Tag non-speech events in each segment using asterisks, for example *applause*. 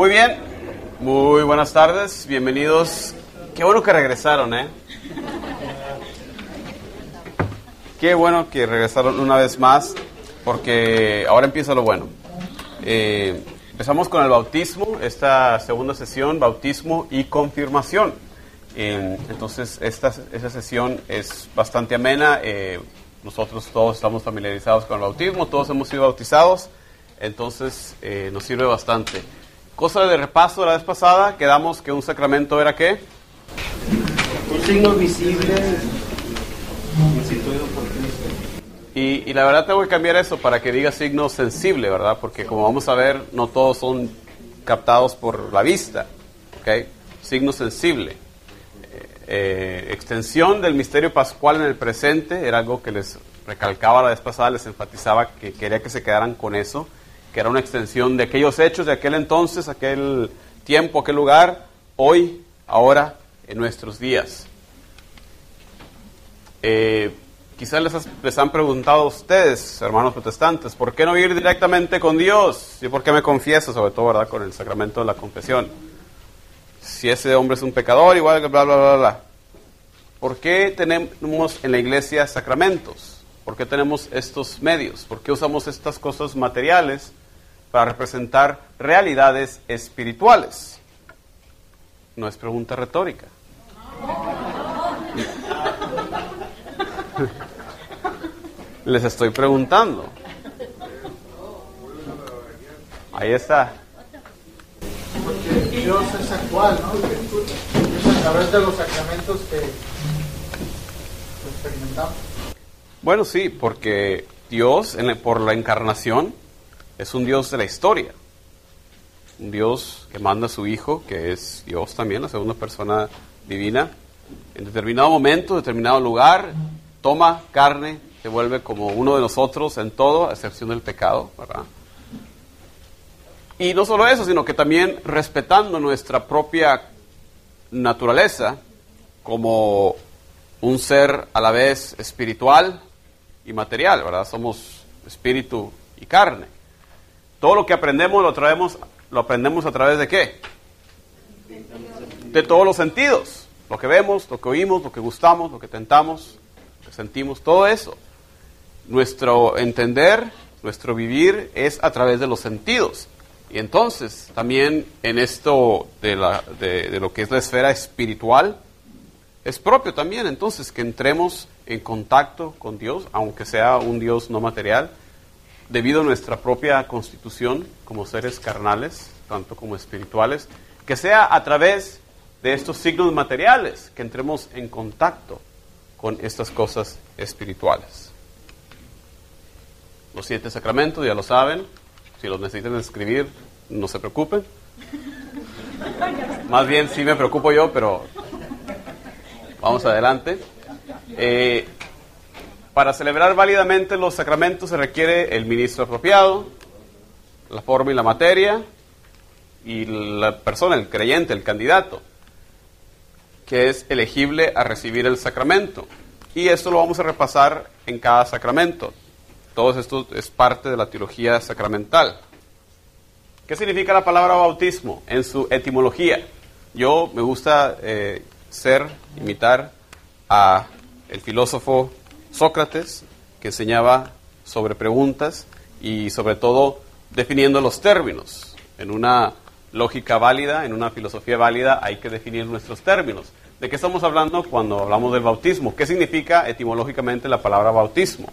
Muy bien, muy buenas tardes, bienvenidos. Qué bueno que regresaron, ¿eh? Qué bueno que regresaron una vez más, porque ahora empieza lo bueno. Eh, empezamos con el bautismo, esta segunda sesión, bautismo y confirmación. Eh, entonces, esta, esa sesión es bastante amena. Eh, nosotros todos estamos familiarizados con el bautismo, todos hemos sido bautizados, entonces nos sirve bastante. Cosa de repaso la vez pasada, quedamos que un sacramento era qué? Un signo visible Y, y la verdad tengo que cambiar eso para que diga signo sensible, ¿verdad? Porque como vamos a ver, no todos son captados por la vista, ¿ok? Signo sensible. Eh, eh, extensión del misterio pascual en el presente era algo que les recalcaba la vez pasada, les enfatizaba que quería que se quedaran con eso, que era una extensión de aquellos hechos de aquel entonces, aquel tiempo, aquel lugar, hoy, ahora, en nuestros días. Eh, quizás les, les han preguntado a ustedes, hermanos protestantes, ¿por qué no ir directamente con Dios? ¿Y por qué me confieso? Sobre todo, ¿verdad? Con el sacramento de la confesión. Si ese hombre es un pecador, igual bla, bla, bla, bla. ¿Por qué tenemos en la iglesia sacramentos? ¿Por qué tenemos estos medios? ¿Por qué usamos estas cosas materiales para representar realidades espirituales? No es pregunta retórica. *laughs* Les estoy preguntando. Ahí está. porque Dios es actual, ¿no? Es a través de los sacramentos que experimentamos. Bueno, sí, porque Dios, en la- por la encarnación, es un Dios de la historia. Un Dios que manda a su Hijo, que es Dios también, la segunda persona divina, en determinado momento, determinado lugar, toma carne, se vuelve como uno de nosotros en todo, a excepción del pecado, ¿verdad? Y no solo eso, sino que también respetando nuestra propia naturaleza como un ser a la vez espiritual y material, ¿verdad? Somos espíritu y carne. Todo lo que aprendemos lo traemos, lo aprendemos a través de qué? De todos los sentidos. Lo que vemos, lo que oímos, lo que gustamos, lo que tentamos, lo que sentimos, todo eso. Nuestro entender, nuestro vivir es a través de los sentidos. Y entonces, también en esto de, la, de, de lo que es la esfera espiritual, es propio también entonces que entremos en contacto con Dios, aunque sea un Dios no material, debido a nuestra propia constitución como seres carnales, tanto como espirituales, que sea a través de estos signos materiales que entremos en contacto con estas cosas espirituales. Los siete sacramentos, ya lo saben, si los necesitan escribir, no se preocupen. Más bien sí me preocupo yo, pero Vamos adelante. Eh, para celebrar válidamente los sacramentos se requiere el ministro apropiado, la forma y la materia, y la persona, el creyente, el candidato, que es elegible a recibir el sacramento. Y esto lo vamos a repasar en cada sacramento. Todo esto es parte de la teología sacramental. ¿Qué significa la palabra bautismo en su etimología? Yo me gusta eh, ser, imitar a el filósofo Sócrates, que enseñaba sobre preguntas y sobre todo definiendo los términos. En una lógica válida, en una filosofía válida, hay que definir nuestros términos. ¿De qué estamos hablando cuando hablamos del bautismo? ¿Qué significa etimológicamente la palabra bautismo?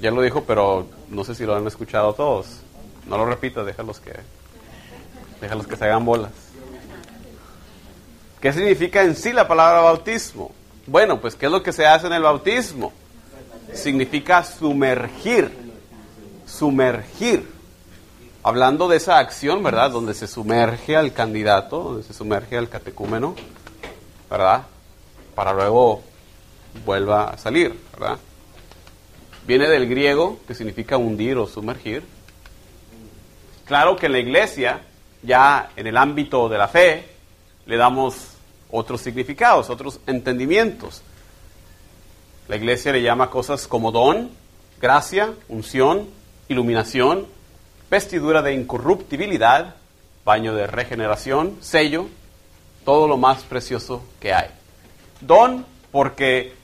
Ya lo dijo, pero no sé si lo han escuchado todos. No lo repita, déjalos que, déjalos que se hagan bolas. ¿Qué significa en sí la palabra bautismo? Bueno, pues ¿qué es lo que se hace en el bautismo? Significa sumergir, sumergir. Hablando de esa acción, ¿verdad? Donde se sumerge al candidato, donde se sumerge al catecúmeno, ¿verdad? Para luego vuelva a salir, ¿verdad? Viene del griego, que significa hundir o sumergir. Claro que en la iglesia, ya en el ámbito de la fe, le damos otros significados, otros entendimientos. La iglesia le llama cosas como don, gracia, unción, iluminación, vestidura de incorruptibilidad, baño de regeneración, sello, todo lo más precioso que hay. Don, porque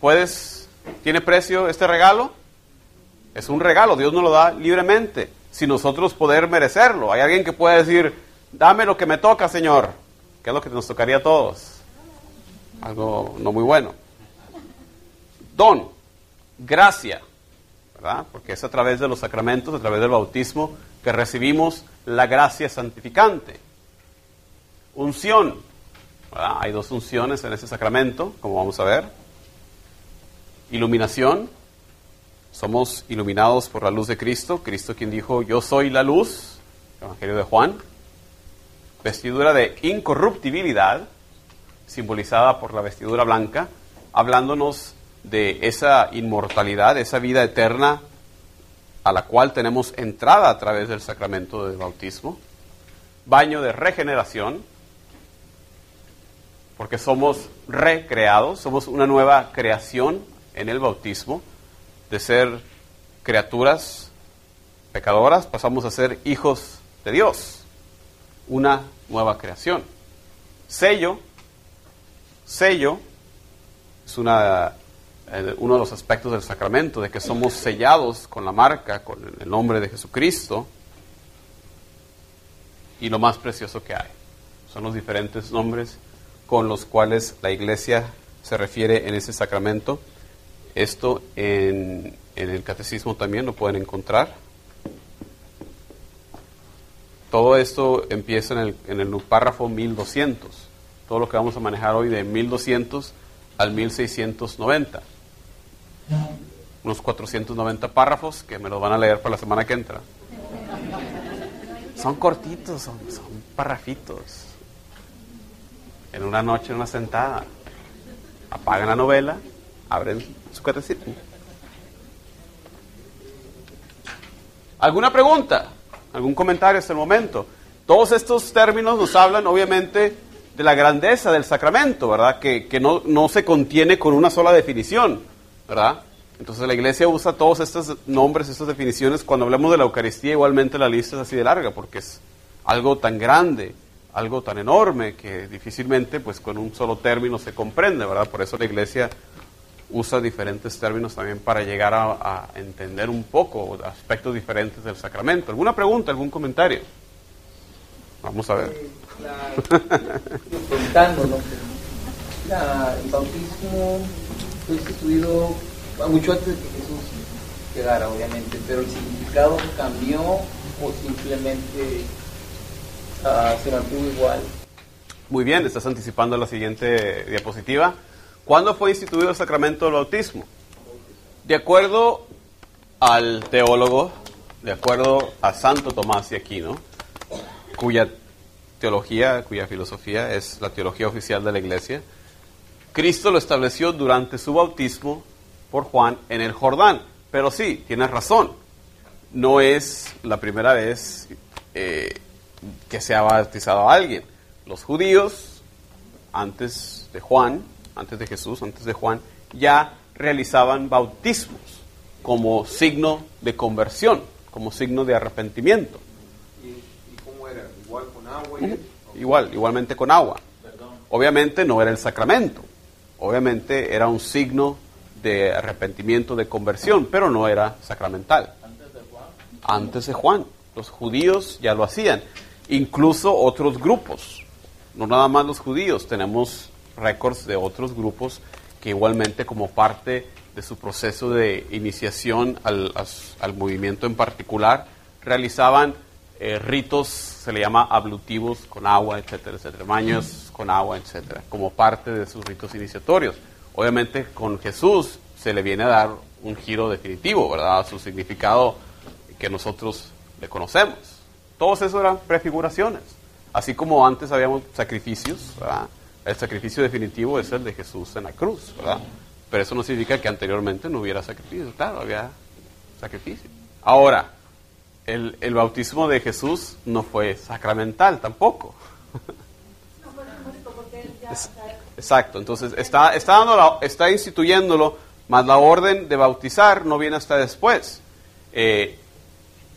puedes, tiene precio este regalo, es un regalo, Dios nos lo da libremente, sin nosotros poder merecerlo. Hay alguien que puede decir, dame lo que me toca, Señor, que es lo que nos tocaría a todos. Algo no muy bueno. Don, gracia, ¿verdad? Porque es a través de los sacramentos, a través del bautismo, que recibimos la gracia santificante. Unción. Hay dos unciones en ese sacramento, como vamos a ver. Iluminación, somos iluminados por la luz de Cristo, Cristo quien dijo, yo soy la luz, Evangelio de Juan. Vestidura de incorruptibilidad, simbolizada por la vestidura blanca, hablándonos de esa inmortalidad, esa vida eterna a la cual tenemos entrada a través del sacramento del bautismo. Baño de regeneración, porque somos recreados, somos una nueva creación en el bautismo de ser criaturas pecadoras, pasamos a ser hijos de Dios, una nueva creación. Sello, sello es una, eh, uno de los aspectos del sacramento, de que somos sellados con la marca, con el nombre de Jesucristo, y lo más precioso que hay. Son los diferentes nombres con los cuales la iglesia se refiere en ese sacramento. Esto en, en el catecismo también lo pueden encontrar. Todo esto empieza en el, en el párrafo 1200. Todo lo que vamos a manejar hoy de 1200 al 1690. Unos 490 párrafos que me los van a leer para la semana que entra. Son cortitos, son, son parrafitos. En una noche, en una sentada. Apagan la novela, abren su catecismo. ¿Alguna pregunta? ¿Algún comentario hasta el momento? Todos estos términos nos hablan, obviamente, de la grandeza del sacramento, ¿verdad? Que, no, no, se contiene con una sola definición, ¿verdad? Entonces la iglesia usa todos estos nombres, estas definiciones. Cuando hablamos de la Eucaristía, igualmente la lista es así de larga, porque es algo tan grande, algo tan enorme, que difícilmente, pues con un solo término se comprende, ¿verdad? Por eso la iglesia usa diferentes términos también para llegar a, a, entender un poco aspectos diferentes del sacramento. ¿Alguna pregunta, algún comentario? Vamos a ver. Eh, la, preguntando, ¿no? La, el bautismo fue instituido mucho antes de que Jesús llegara, obviamente, pero el significado cambió o simplemente uh, se mantuvo igual. Muy bien, estás anticipando la siguiente diapositiva. ¿Cuándo fue instituido el sacramento del bautismo? De acuerdo al teólogo, de acuerdo a Santo Tomás de Aquino, cuya teología, cuya filosofía es la teología oficial de la iglesia, Cristo lo estableció durante su bautismo por Juan en el Jordán. Pero sí, tienes razón, no es la primera vez eh, que se ha bautizado a alguien. Los judíos, antes de Juan, antes de Jesús, antes de Juan, ya realizaban bautismos como signo de conversión, como signo de arrepentimiento. ¿Y, y cómo era? ¿Igual con agua? Y... Uh -huh. Igual, igualmente con agua. Perdón. Obviamente no era el sacramento, obviamente era un signo de arrepentimiento, de conversión, pero no era sacramental. Antes de Juan. Antes de Juan. Los judíos ya lo hacían, incluso otros grupos, no nada más los judíos, tenemos récords de otros grupos que igualmente como parte de su proceso de iniciación al, al movimiento en particular, realizaban eh, ritos, se le llama ablutivos con agua, etcétera, etcétera, baños con agua, etcétera, como parte de sus ritos iniciatorios. Obviamente con Jesús se le viene a dar un giro definitivo, ¿verdad? A su significado que nosotros le conocemos. Todos esos eran prefiguraciones. Así como antes habíamos sacrificios, ¿verdad? El sacrificio definitivo es el de Jesús en la cruz, ¿verdad? Pero eso no significa que anteriormente no hubiera sacrificio. Claro, había sacrificio. Ahora, el, el bautismo de Jesús no fue sacramental tampoco. Exacto, entonces está, está, dando la, está instituyéndolo, más la orden de bautizar no viene hasta después. Eh,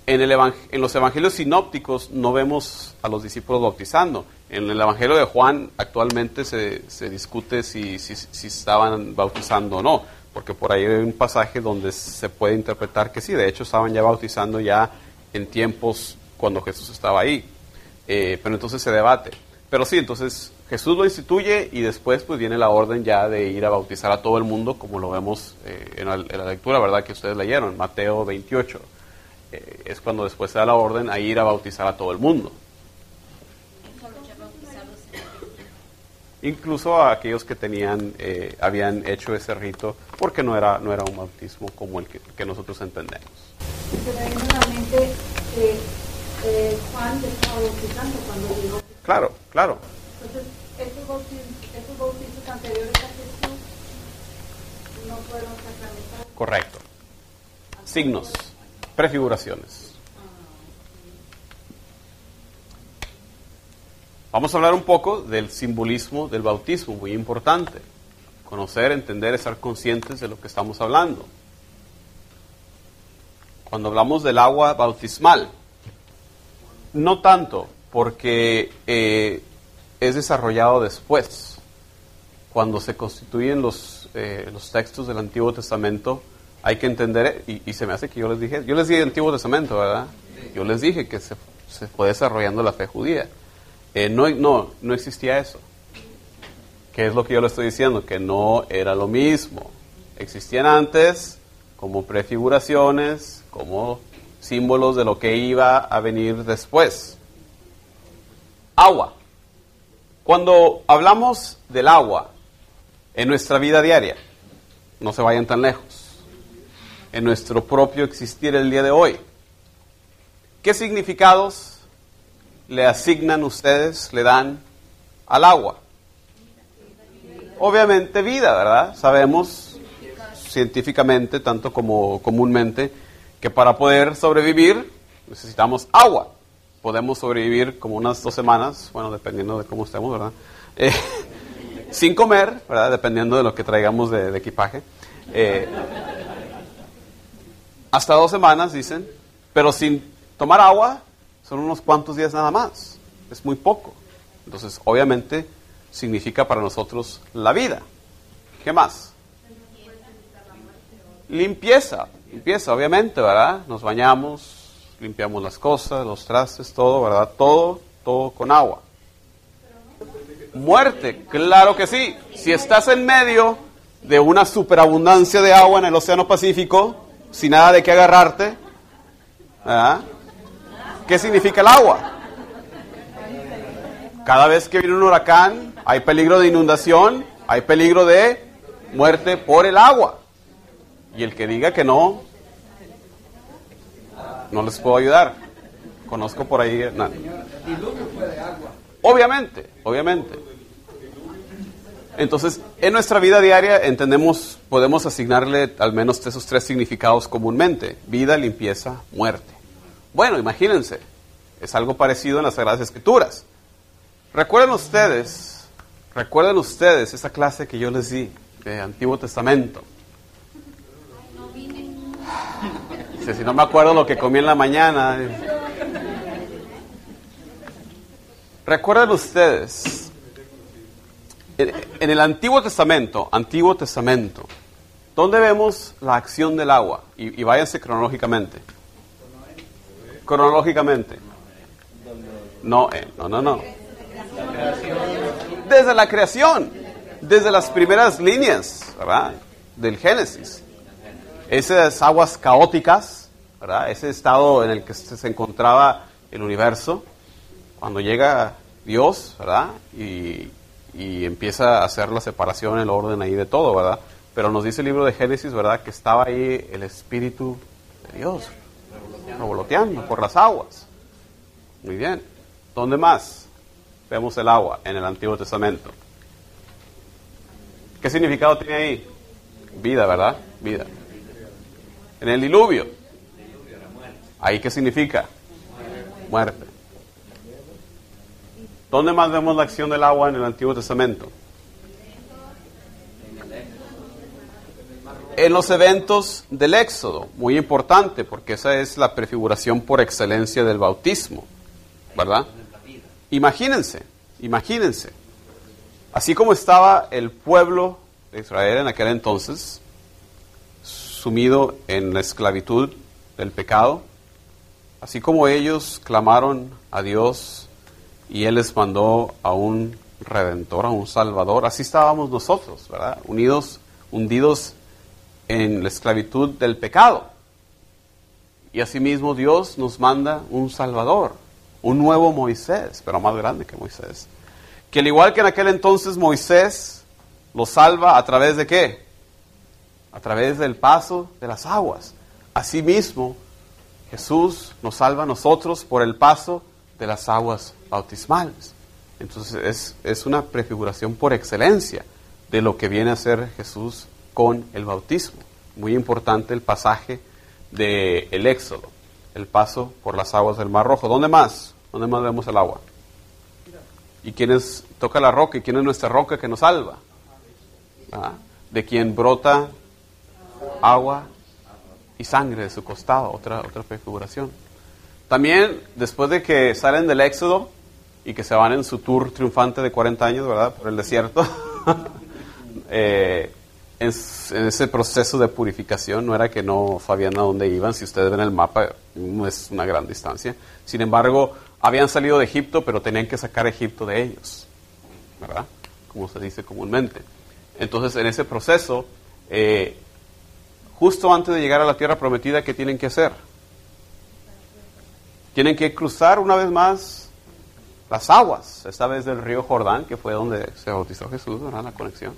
En, el en los evangelios sinópticos no vemos a los discípulos bautizando. En el evangelio de Juan actualmente se, se discute si, si, estaban bautizando o no, porque por ahí hay un pasaje donde se puede interpretar que sí, de hecho estaban ya bautizando ya en tiempos cuando Jesús estaba ahí. Eh, pero entonces se debate. Pero sí, entonces Jesús lo instituye y después pues viene la orden ya de ir a bautizar a todo el mundo, como lo vemos eh, en, la, en la lectura, ¿verdad? Que ustedes leyeron, Mateo 28. Eh, es cuando después se da la orden a ir a bautizar a todo el mundo. Incluso a aquellos que tenían, eh, habían hecho ese rito, porque no era, no era un bautismo como el que, que nosotros entendemos. Eh, Juan estaba bautizando cuando llegó. Claro, claro. Entonces, estos bautizos, estos bautizos anteriores a Jesús no fueron sacramentados. Correcto. Signos, prefiguraciones. Vamos a hablar un poco del simbolismo del bautismo, muy importante. Conocer, entender, estar conscientes de lo que estamos hablando. Cuando hablamos del agua bautismal, no tanto porque eh, es desarrollado después. Cuando se constituyen los, eh, los textos del Antiguo Testamento, hay que entender, y, se me hace que yo les dije, yo les dije Antiguo Testamento, ¿verdad? Yo les dije que se, se fue desarrollando la fe judía. Eh, no, no, no existía eso. ¿Qué es lo que yo le estoy diciendo? Que no era lo mismo. Existían antes como prefiguraciones, como símbolos de lo que iba a venir después. Agua. Cuando hablamos del agua en nuestra vida diaria, no se vayan tan lejos, en nuestro propio existir el día de hoy, ¿qué significados le asignan ustedes, le dan al agua? Obviamente vida, ¿verdad? Sabemos científicamente, tanto como comúnmente, que para poder sobrevivir necesitamos agua. Podemos sobrevivir como unas dos semanas, bueno, dependiendo de cómo estemos, ¿verdad? Eh, *laughs* sin comer, ¿verdad? Dependiendo de lo que traigamos de, equipaje. Eh, hasta dos semanas, dicen, pero sin tomar agua son unos cuantos días nada más. Es muy poco. Entonces, obviamente, significa para nosotros la vida. ¿Qué más? Limpieza, limpieza, obviamente, ¿verdad? Nos bañamos, limpiamos las cosas, los trastes, todo, ¿verdad? Todo, todo con agua. Muerte, claro que sí. Si estás en medio de una superabundancia de agua en el Océano Pacífico, sin nada de qué agarrarte, ¿verdad? ¿Qué significa el agua? Cada vez que viene un huracán, hay peligro de inundación, hay peligro de muerte por el agua. Y el que diga que no, no les puedo ayudar. Conozco por ahí. No. Obviamente, obviamente. Entonces, en nuestra vida diaria entendemos, podemos asignarle al menos esos tres significados comúnmente: vida, limpieza, muerte. Bueno, imagínense, es algo parecido en las Sagradas Escrituras. Recuerden ustedes, recuerden ustedes esa clase que yo les di de Antiguo Testamento. Dice, si no me acuerdo lo que comí en la mañana. Recuerden ustedes, en, el Antiguo Testamento, Antiguo Testamento, ¿dónde vemos la acción del agua? Y, y váyanse cronológicamente. Cronológicamente. No, eh, no, no, no. Desde la creación, desde las primeras líneas, ¿verdad? Del Génesis. Esas aguas caóticas, ¿verdad? Ese estado en el que se encontraba el universo, cuando llega Dios, ¿verdad? Y, y empieza a hacer la separación, el orden ahí de todo, ¿verdad? Pero nos dice el libro de Génesis, ¿verdad? Que estaba ahí el Espíritu de Dios, revoloteando por las aguas. Muy bien. ¿Dónde más vemos el agua en el Antiguo Testamento? ¿Qué significado tiene ahí? Vida, ¿verdad? Vida. En el diluvio. ¿Ahí qué significa? Muerte. ¿Dónde más vemos la acción del agua en el Antiguo Testamento? En los eventos del Éxodo, muy importante, porque esa es la prefiguración por excelencia del bautismo, ¿verdad? Imagínense, imagínense, así como estaba el pueblo de Israel en aquel entonces, sumido en la esclavitud del pecado, así como ellos clamaron a Dios y Él les mandó a un redentor, a un salvador, así estábamos nosotros, ¿verdad? Unidos, hundidos en la esclavitud del pecado. Y asimismo Dios nos manda un salvador, un nuevo Moisés, pero más grande que Moisés. Que al igual que en aquel entonces Moisés lo salva a través de qué? A través del paso de las aguas. Asimismo, Jesús nos salva a nosotros por el paso de las aguas bautismales. Entonces es, es una prefiguración por excelencia de lo que viene a ser Jesús con el bautismo. Muy importante el pasaje del el Éxodo, el paso por las aguas del Mar Rojo. ¿Dónde más? ¿Dónde más vemos el agua? ¿Y quién es, toca la roca? ¿Y quién es nuestra roca que nos salva? ¿Ah? De quien brota agua y sangre de su costado, otra, otra prefiguración. También, después de que salen del Éxodo y que se van en su tour triunfante de 40 años, ¿verdad? Por el desierto, *laughs* eh, en, ese proceso de purificación, no era que no sabían a dónde iban, si ustedes ven el mapa, no es una gran distancia. Sin embargo, habían salido de Egipto, pero tenían que sacar Egipto de ellos, ¿verdad? Como se dice comúnmente. Entonces, en ese proceso, eh, justo antes de llegar a la tierra prometida, ¿qué tienen que hacer? Tienen que cruzar una vez más las aguas, esta vez del río Jordán, que fue donde se bautizó Jesús, ¿verdad? La conexión.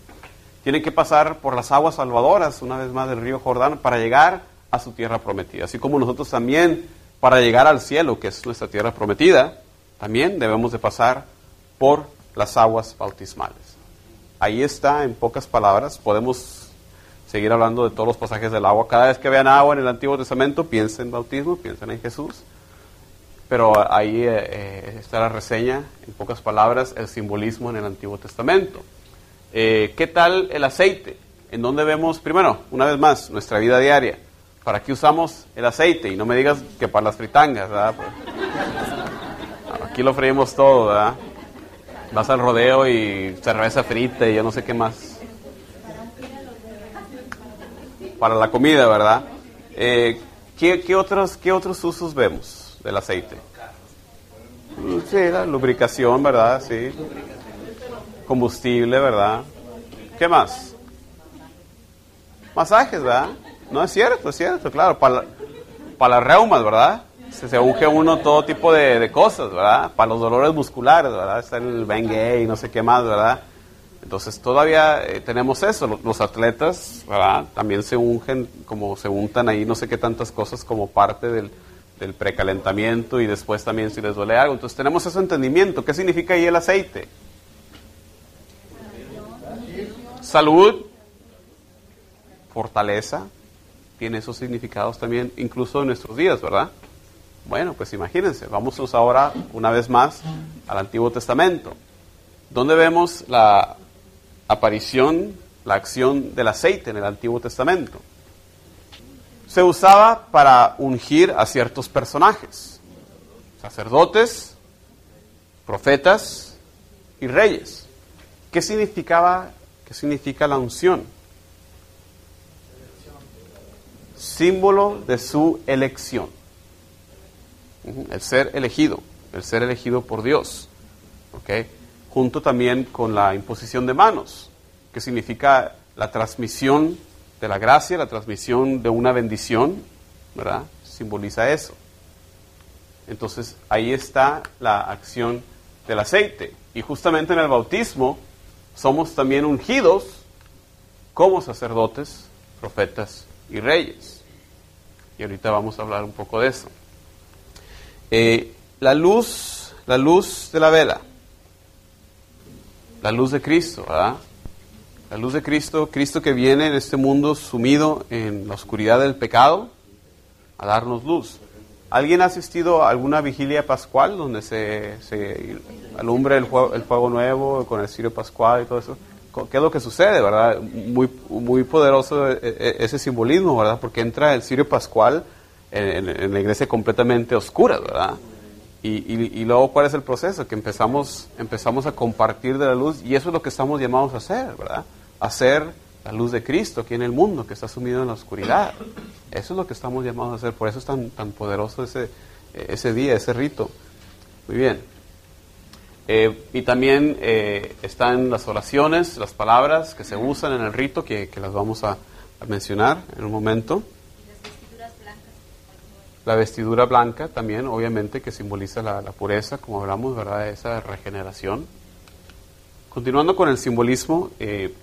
Tienen que pasar por las aguas salvadoras, una vez más del río Jordán, para llegar a su tierra prometida. Así como nosotros también, para llegar al cielo, que es nuestra tierra prometida, también debemos de pasar por las aguas bautismales. Ahí está, en pocas palabras, podemos seguir hablando de todos los pasajes del agua. Cada vez que vean agua en el Antiguo Testamento, piensen en bautismo, piensen en Jesús. Pero ahí eh, eh, está la reseña, en pocas palabras, el simbolismo en el Antiguo Testamento. Eh, ¿Qué tal el aceite? ¿En dónde vemos, primero, una vez más, nuestra vida diaria? ¿Para qué usamos el aceite? Y no me digas que para las fritangas, ¿verdad? Pues, aquí lo freímos todo, ¿verdad? Vas al rodeo y cerveza frita y yo no sé qué más. Para la comida, ¿verdad? Eh, ¿qué, qué, otros, ¿Qué otros usos vemos del aceite? Sí, la lubricación, ¿verdad? Sí. Combustible, ¿verdad? ¿Qué más? Masajes, ¿verdad? No es cierto, es cierto, claro. Para, para las reumas, ¿verdad? Se, se unge uno todo tipo de, de, cosas, ¿verdad? Para los dolores musculares, ¿verdad? Está el Bengay y no sé qué más, ¿verdad? Entonces todavía eh, tenemos eso. Los, los, atletas, ¿verdad? También se ungen, como se untan ahí no sé qué tantas cosas como parte del, del precalentamiento y después también si les duele algo. Entonces tenemos ese entendimiento. ¿Qué significa ahí el aceite? Salud, fortaleza, tiene esos significados también incluso en nuestros días, ¿verdad? Bueno, pues imagínense, vamos ahora una vez más al Antiguo Testamento, donde vemos la aparición, la acción del aceite en el Antiguo Testamento. Se usaba para ungir a ciertos personajes, sacerdotes, profetas y reyes. ¿Qué significaba, qué significa la unción? símbolo de su elección. El ser elegido, el ser elegido por Dios. Junto también con la imposición de manos, que significa la transmisión de la gracia, la transmisión de una bendición, ¿verdad? Simboliza eso. Entonces ahí está la acción del aceite. Y justamente en el bautismo somos también ungidos como sacerdotes, profetas y reyes. Y ahorita vamos a hablar un poco de eso. Eh, la luz, la luz de la vela, la luz de Cristo, ¿verdad? La luz de Cristo, Cristo que viene en este mundo sumido en la oscuridad del pecado a darnos luz. ¿Alguien ha asistido a alguna vigilia pascual donde se, se alumbra el fuego, el fuego, nuevo con el cirio pascual y todo eso? ¿qué es lo que sucede, verdad? Muy, muy poderoso eh, eh, ese simbolismo, ¿verdad? Porque entra el cirio pascual en, en- en la iglesia completamente oscura, ¿verdad? Y, y- y luego, ¿cuál es el proceso? Que empezamos, empezamos a compartir de la luz y eso es lo que estamos llamados a hacer, ¿verdad? Hacer la luz de Cristo aquí en el mundo que está sumido en la oscuridad. Eso es lo que estamos llamados a hacer, por eso es tan, tan poderoso ese, ese día, ese rito. Muy bien. Eh, y también eh, están las oraciones, las palabras que se usan en el rito, que, que las vamos a, mencionar en un momento. La vestidura blanca también, obviamente, que simboliza la, la pureza, como hablamos, ¿verdad? Esa regeneración. Continuando con el simbolismo, eh,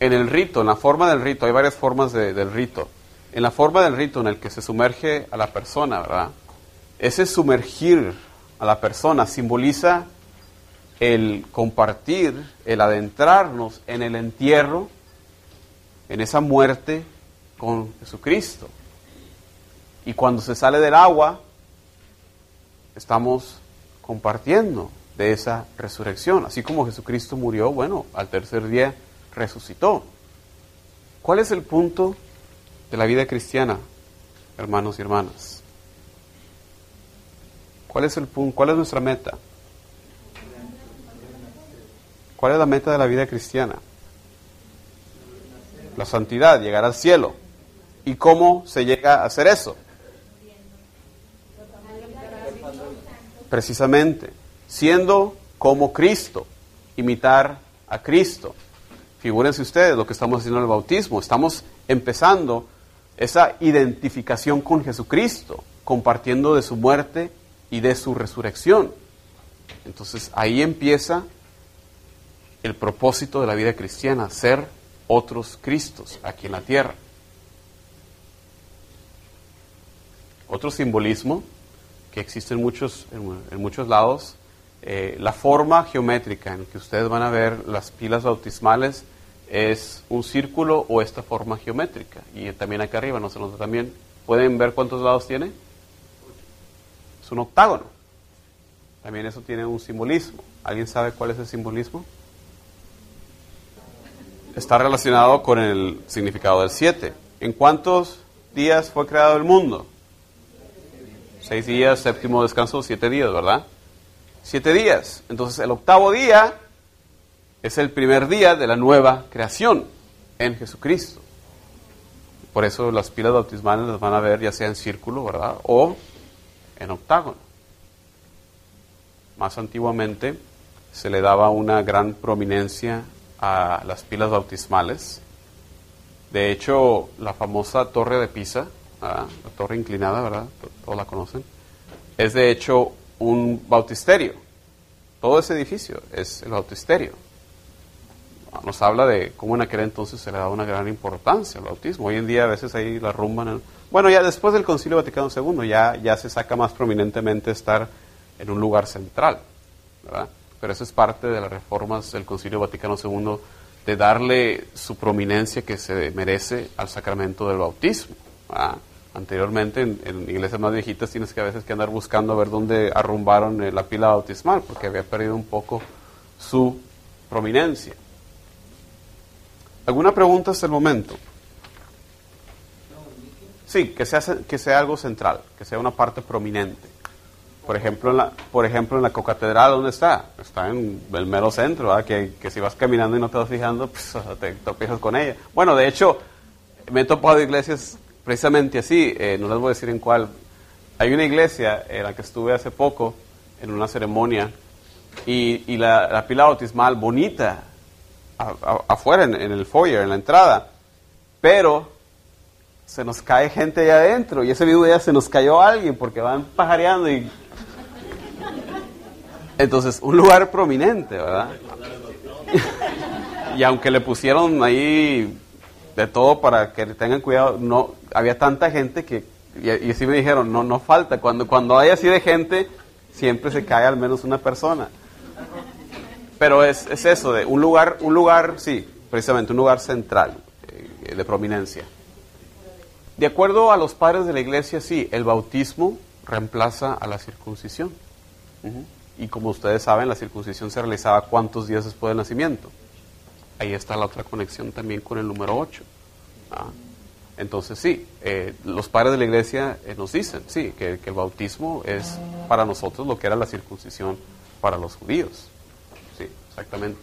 en el rito, en la forma del rito, hay varias formas de- del rito. En la forma del rito en el que se sumerge a la persona, ¿verdad? Ese sumergir a la persona simboliza el compartir, el adentrarnos en el entierro, en esa muerte con Jesucristo. Y cuando se sale del agua, estamos compartiendo de esa resurrección. Así como Jesucristo murió, bueno, al tercer día resucitó. ¿Cuál es el punto de la vida cristiana, hermanos y hermanas? ¿Cuál es el punto? ¿Cuál es nuestra meta? ¿Cuál es la meta de la vida cristiana? La santidad, llegar al cielo. ¿Y cómo se llega a hacer eso? Precisamente, siendo como Cristo, imitar a Cristo. Figúrense ustedes lo que estamos haciendo en el bautismo. Estamos empezando esa identificación con Jesucristo, compartiendo de su muerte y de su resurrección. Entonces ahí empieza el propósito de la vida cristiana, ser otros Cristos aquí en la tierra. Otro simbolismo que existe en muchos, en, en muchos lados, eh, la forma geométrica en que ustedes van a ver las pilas bautismales es un círculo o esta forma geométrica. Y también acá arriba, no se nota también. ¿Pueden ver cuántos lados tiene? Es un octágono. También eso tiene un simbolismo. ¿Alguien sabe cuál es el simbolismo? Está relacionado con el significado del 7. ¿En cuántos días fue creado el mundo? Seis días, séptimo descanso, siete días, ¿verdad? Siete días. Entonces el octavo día es el primer día de la nueva creación en Jesucristo. Por eso las pilas bautismales las van a ver ya sea en círculo, ¿verdad? O en octágono. Más antiguamente se le daba una gran prominencia a las pilas bautismales. De hecho, la famosa torre de Pisa, ¿verdad? la torre inclinada, ¿verdad? Todos la conocen. Es de hecho un bautisterio. Todo ese edificio es el bautisterio. Nos habla de cómo en aquel entonces se le daba una gran importancia al bautismo. Hoy en día a veces ahí la rumban. en- Bueno, ya después del Concilio Vaticano II ya, ya se saca más prominentemente estar en un lugar central, ¿verdad? Pero eso es parte de las reformas del Concilio Vaticano II de darle su prominencia que se merece al sacramento del bautismo. ¿verdad? Anteriormente en, en iglesias más viejitas tienes que a veces que andar buscando a ver dónde arrumbaron eh, la pila bautismal porque había perdido un poco su prominencia. ¿Alguna pregunta hasta el momento? Sí, que sea, que sea algo central, que sea una parte prominente. Por ejemplo, en la, por ejemplo, en la cocatedral, ¿dónde está? Está en el mero centro. Que, que si vas caminando y no te vas fijando, pues *laughs* te tropiezas con ella. Bueno, de hecho, me he topado iglesias precisamente así, eh, no les voy a decir en cuál. Hay una iglesia en la que estuve hace poco, en una ceremonia, y, la, la pila bautismal bonita, afuera, en, en el foyer, en la entrada, pero se nos cae gente allá adentro y ese mismo día se nos cayó alguien porque van pajareando y entonces un lugar prominente verdad *laughs* y aunque le pusieron ahí de todo para que tengan cuidado. No había tanta gente que y, y así me dijeron no no falta. Cuando cuando hay así de gente siempre se cae al menos una persona. Pero es, es eso de un lugar un lugar sí precisamente un lugar central eh, de prominencia. De acuerdo a los padres de la iglesia, sí, el bautismo reemplaza a la circuncisión. Y como ustedes saben, la circuncisión se realizaba cuántos días después del nacimiento. Ahí está la otra conexión también con el número 8. Entonces sí, eh, los padres de la iglesia eh, nos dicen, sí, que, que, el bautismo es para nosotros lo que era la circuncisión para los judíos. Sí, exactamente.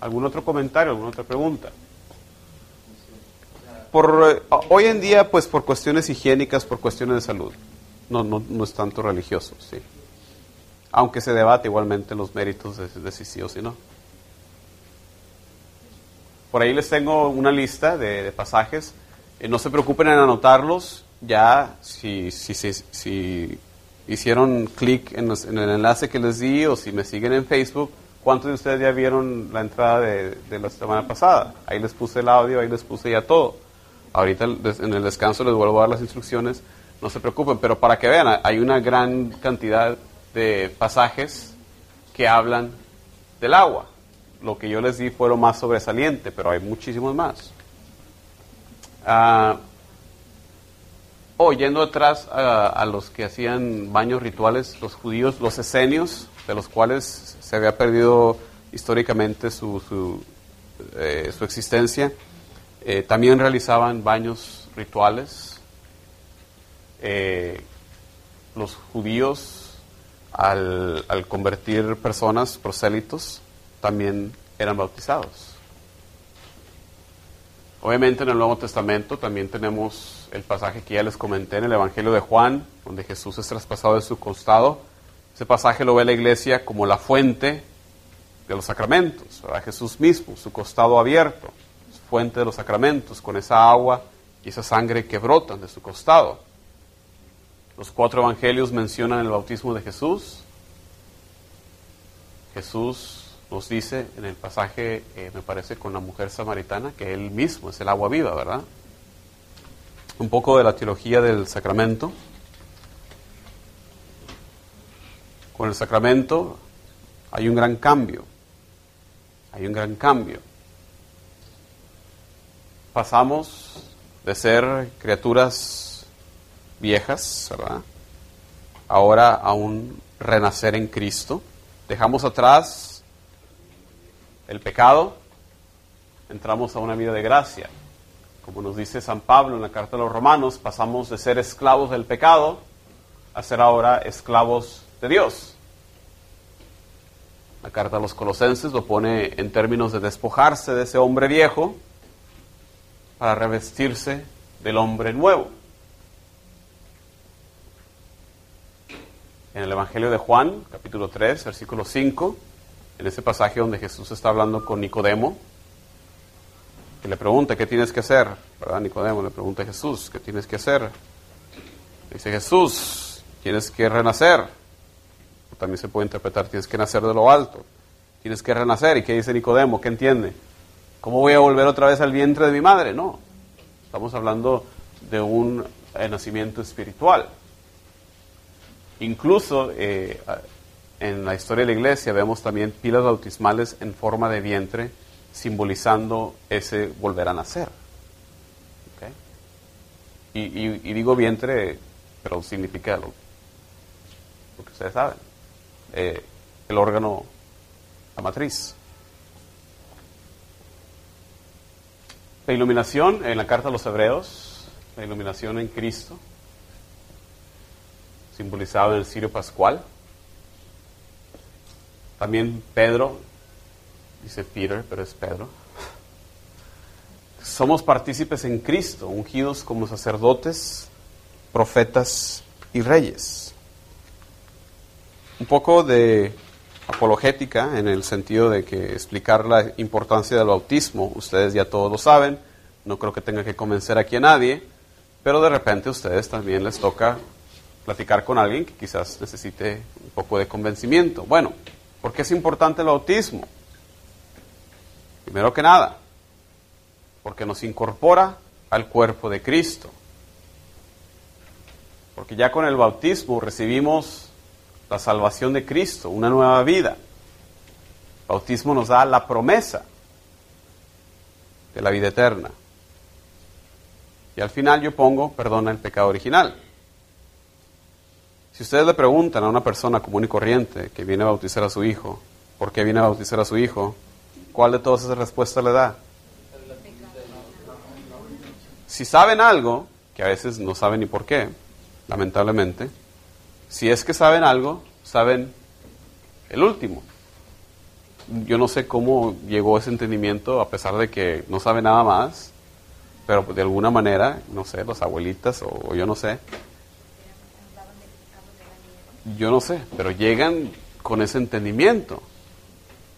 ¿Algún otro comentario, alguna otra pregunta? Por, eh, hoy en día, pues por cuestiones higiénicas, por cuestiones de salud. No, no, no es tanto religioso, sí. Aunque se debate igualmente los méritos de, de si sí o si no. Por ahí les tengo una lista de, pasajes. Eh, no se preocupen en anotarlos. Ya, si, si, si, si hicieron clic en, en, el enlace que les di o si me siguen en Facebook, ¿cuántos de ustedes ya vieron la entrada de, de la semana pasada? Ahí les puse el audio, ahí les puse ya todo. Ahorita en el descanso les vuelvo a dar las instrucciones. No se preocupen, pero para que vean, hay una gran cantidad de pasajes que hablan del agua. Lo que yo les di fue lo más sobresaliente, pero hay muchísimos más. Uh, oh, yendo atrás a, los que hacían baños rituales, los judíos, los esenios, de los cuales se había perdido históricamente su, su, eh, existencia, eh, también realizaban baños rituales. Eh, los judíos, al, al convertir personas prosélitos, también eran bautizados. Obviamente en el Nuevo Testamento también tenemos el pasaje que ya les comenté en el Evangelio de Juan, donde Jesús es traspasado de su costado. Ese pasaje lo ve la iglesia como la fuente de los sacramentos, ¿verdad? Jesús mismo, su costado abierto, fuente de los sacramentos, con esa agua y esa sangre que brotan de su costado. Los cuatro evangelios mencionan el bautismo de Jesús. Jesús nos dice en el pasaje, eh, me parece, con la mujer samaritana, que Él mismo es el agua viva, ¿verdad? Un poco de la teología del sacramento. Con el sacramento hay un gran cambio, hay un gran cambio. Pasamos de ser criaturas viejas, ¿verdad? Ahora a un renacer en Cristo. Dejamos atrás el pecado, entramos a una vida de gracia. Como nos dice San Pablo en la carta de los romanos, pasamos de ser esclavos del pecado a ser ahora esclavos de Dios. La carta a los colosenses lo pone en términos de despojarse de ese hombre viejo para revestirse del hombre nuevo. En el Evangelio de Juan, capítulo 3, versículo 5, en ese pasaje donde Jesús está hablando con Nicodemo, que le pregunta, ¿qué tienes que hacer? ¿Verdad? Nicodemo le pregunta a Jesús, ¿qué tienes que hacer? Dice Jesús, tienes que renacer. También se puede interpretar, tienes que nacer de lo alto. Tienes que renacer. ¿Y qué dice Nicodemo? ¿Qué entiende? ¿Cómo voy a volver otra vez al vientre de mi madre? No. Estamos hablando de un eh, nacimiento espiritual. Incluso eh, en la historia de la iglesia vemos también pilas bautismales en forma de vientre, simbolizando ese volver a nacer. Y, digo vientre, pero significa lo, lo que ustedes saben, eh, el órgano, la matriz. La iluminación en la carta a los hebreos, la iluminación en Cristo, simbolizado en el cirio pascual. También Pedro, dice Peter, pero es Pedro. Somos partícipes en Cristo, ungidos como sacerdotes, profetas y reyes. Un poco de apologética en el sentido de que explicar la importancia del bautismo, ustedes ya todos lo saben, no creo que tenga que convencer aquí a nadie, pero de repente a ustedes también les toca platicar con alguien que quizás necesite un poco de convencimiento. Bueno, ¿por qué es importante el bautismo? Primero que nada, porque nos incorpora al cuerpo de Cristo. Porque ya con el bautismo recibimos la salvación de Cristo, una nueva vida. El bautismo nos da la promesa de la vida eterna. Y al final yo pongo, perdona el pecado original. Si ustedes le preguntan a una persona común y corriente que viene a bautizar a su hijo, ¿por qué viene a bautizar a su hijo? ¿cuál de todas esas respuestas le da? Si saben algo, que a veces no saben ni por qué, lamentablemente, si es que saben algo, saben el último. Yo no sé cómo llegó ese entendimiento, a pesar de que no sabe nada más, pero de alguna manera, no sé, los abuelitas o yo no sé, yo no sé, pero llegan con ese entendimiento.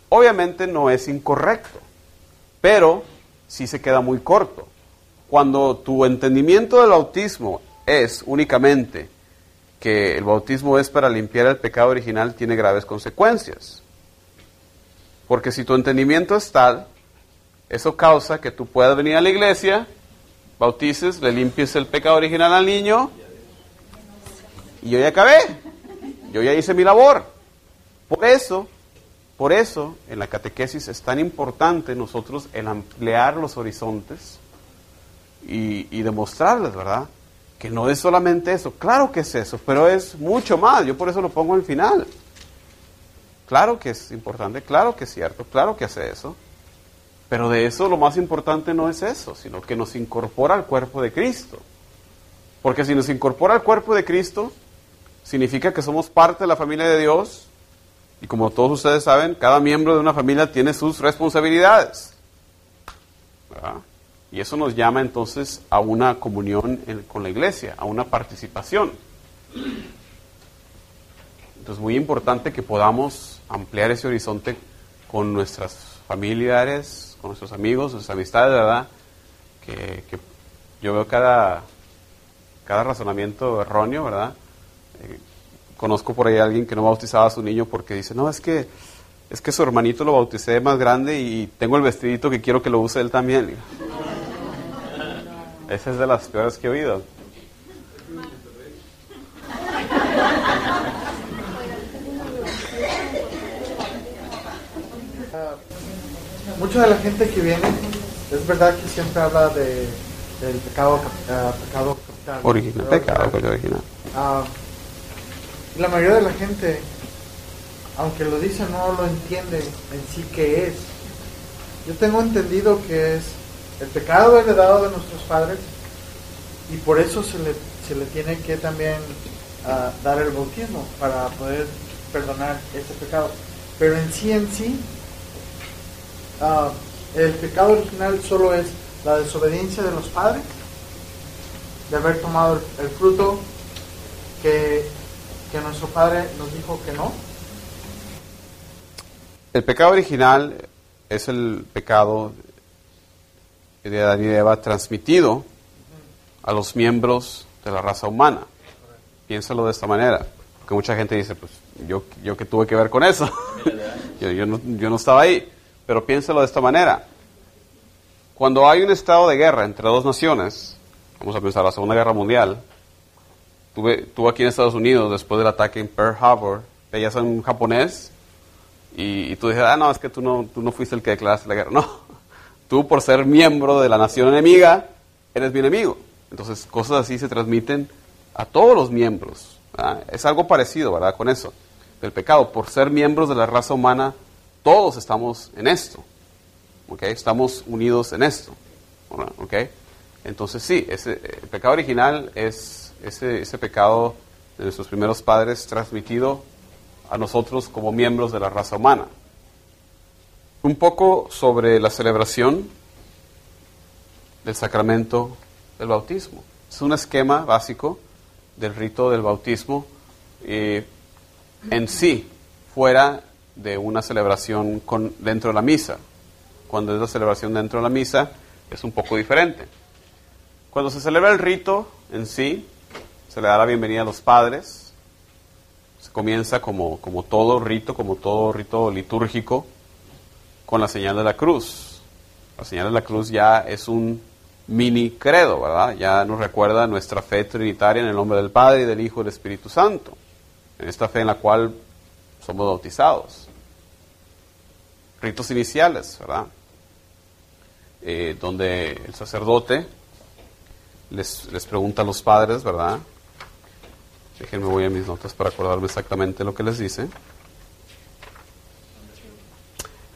Obviamente no es incorrecto, pero sí se queda muy corto. Cuando tu entendimiento del bautismo es únicamente que el bautismo es para limpiar el pecado original, tiene graves consecuencias. Porque si tu entendimiento es tal, eso causa que tú puedas venir a la iglesia, bautices, le limpies el pecado original al niño, y yo ya acabé. Yo ya hice mi labor. Por eso, por eso, en la catequesis es tan importante nosotros el ampliar los horizontes y, y demostrarles, ¿verdad? Que no es solamente eso. Claro que es eso, pero es mucho más. Yo por eso lo pongo al final. Claro que es importante, claro que es cierto, claro que hace eso. Pero de eso lo más importante no es eso, sino que nos incorpora al cuerpo de Cristo. Porque si nos incorpora al cuerpo de Cristo, significa que somos parte de la familia de Dios. Y como todos ustedes saben, cada miembro de una familia tiene sus responsabilidades. Y eso nos llama entonces a una comunión con la iglesia, a una participación. Entonces, muy importante que podamos ampliar ese horizonte con nuestras familiares, con nuestros amigos, nuestras amistades, ¿verdad? Que, que yo veo cada, cada razonamiento erróneo, ¿verdad? Eh, conozco por ahí a alguien que no bautizaba a su niño porque dice, no, es que, es que su hermanito lo bauticé más grande y tengo el vestidito que quiero que lo use él también. Esa es de las peores que he oído. Mucha de la gente que viene, es verdad que siempre habla de, del pecado, ah, pecado capital. Original, pecado, pecado original. Ah, la mayoría de la gente, aunque lo dice, no lo entiende en sí qué es. Yo tengo entendido que es el pecado heredado de nuestros padres y por eso se le, se le tiene que también ah, dar el bautismo para poder perdonar ese pecado. Pero en sí, en sí, ah, el pecado original solo es la desobediencia de los padres, de haber tomado el fruto que, que nuestro padre nos dijo que no. El pecado original es el pecado de Adán y Eva transmitido a los miembros de la raza humana. Piénsalo de esta manera. Porque mucha gente dice, pues yo, yo que tuve que ver con eso. *laughs* yo, yo no, yo no estaba ahí. Pero piénsalo de esta manera. Cuando hay un estado de guerra entre dos naciones, vamos a pensar la Segunda Guerra Mundial, tuve, tú aquí en Estados Unidos, después del ataque en Pearl Harbor, veías a un japonés y, y tú dices, ah, no, es que tú no, tú no fuiste el que declaraste la guerra. *laughs* No, tú por ser miembro de la nación enemiga, eres mi enemigo. Entonces, cosas así se transmiten a todos los miembros. Es algo parecido, ¿verdad? Con eso, del pecado. Por ser miembros de la raza humana, todos estamos en esto. ¿ok? Estamos unidos en esto. ¿ok? Entonces, sí, ese, el pecado original es ese, ese pecado de nuestros primeros padres transmitido a nosotros como miembros de la raza humana. Un poco sobre la celebración del sacramento del bautismo. Es un esquema básico del rito del bautismo eh, en sí, fuera de una celebración con, dentro de la misa. Cuando es la celebración dentro de la misa, es un poco diferente. Cuando se celebra el rito en sí, se le da la bienvenida a los padres, se comienza como, como todo rito, como todo rito litúrgico, con la señal de la cruz. La señal de la cruz ya es un mini credo, ¿verdad? Ya nos recuerda nuestra fe trinitaria en el nombre del Padre, y del Hijo y del Espíritu Santo. En esta fe en la cual somos bautizados. Ritos iniciales, ¿verdad? Eh, donde el sacerdote les, les pregunta a los padres, ¿verdad? Déjenme voy a mis notas para acordarme exactamente lo que les dice.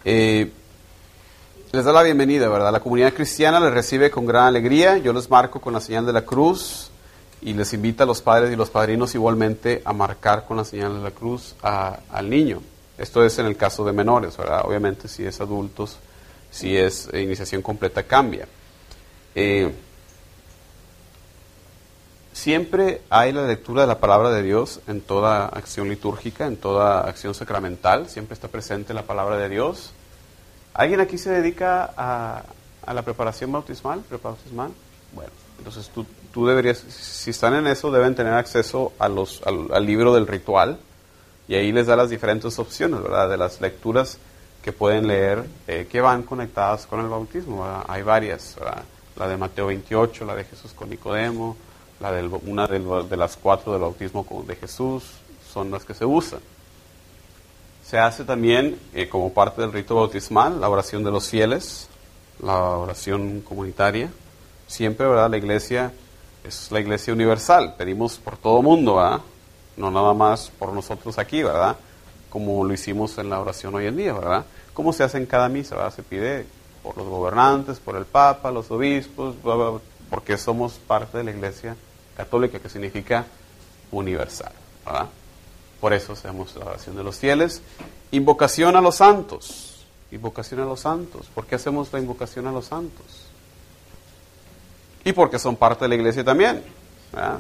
Eh, les da la bienvenida, ¿verdad? La comunidad cristiana les recibe con gran alegría. Yo les marco con la señal de la cruz y les invita a los padres y los padrinos igualmente a marcar con la señal de la cruz al niño. Esto es en el caso de menores, ¿verdad? Obviamente si es adultos, si es iniciación completa, cambia. Eh, siempre hay la lectura de la palabra de Dios en toda acción litúrgica, en toda acción sacramental, siempre está presente la palabra de Dios. ¿Alguien aquí se dedica a, la preparación bautismal? ¿Prepautismal? Bueno, entonces tú, tú deberías, si están en eso, deben tener acceso al, libro del ritual y ahí les da las diferentes opciones, ¿verdad? De las lecturas que pueden leer eh, que van conectadas con el bautismo. Hay varias. La de Mateo 28, la de Jesús con Nicodemo, la del, una del- de las cuatro del bautismo de Jesús, son las que se usan. Se hace también, eh, como parte del rito bautismal, la oración de los fieles, la oración comunitaria. Siempre, ¿verdad? La iglesia es la iglesia universal. Pedimos por todo mundo, ¿verdad? No nada más por nosotros aquí, ¿verdad? Como lo hicimos en la oración hoy en día, ¿verdad? ¿Cómo se hace en cada misa, ¿verdad? Se pide por los gobernantes, por el Papa, los obispos, bla, porque somos parte de la iglesia católica, que significa universal, ¿verdad? Por eso hacemos la oración de los fieles. Invocación a los santos. Invocación a los santos. ¿Por qué hacemos la invocación a los santos? Y porque son parte de la iglesia también.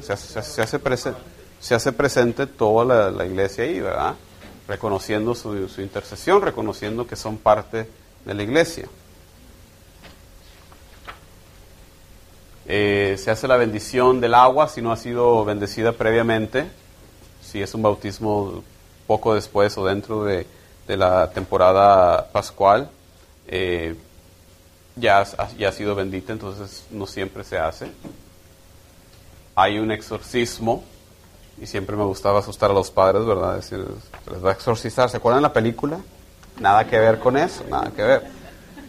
Se, hace, se se hace prese- se hace presente toda la, iglesia ahí, ¿verdad? Reconociendo su intercesión, reconociendo que son parte de la iglesia. Eh, se hace la bendición del agua si no ha sido bendecida previamente, si es un bautismo poco después o dentro de, de la temporada pascual, eh, ya, ya ha sido bendita, entonces no siempre se hace. Hay un exorcismo, y siempre me gustaba asustar a los padres, ¿verdad? Decir, "Se les va a exorcizar. ¿Se acuerdan la película? Nada que ver con eso, nada que ver.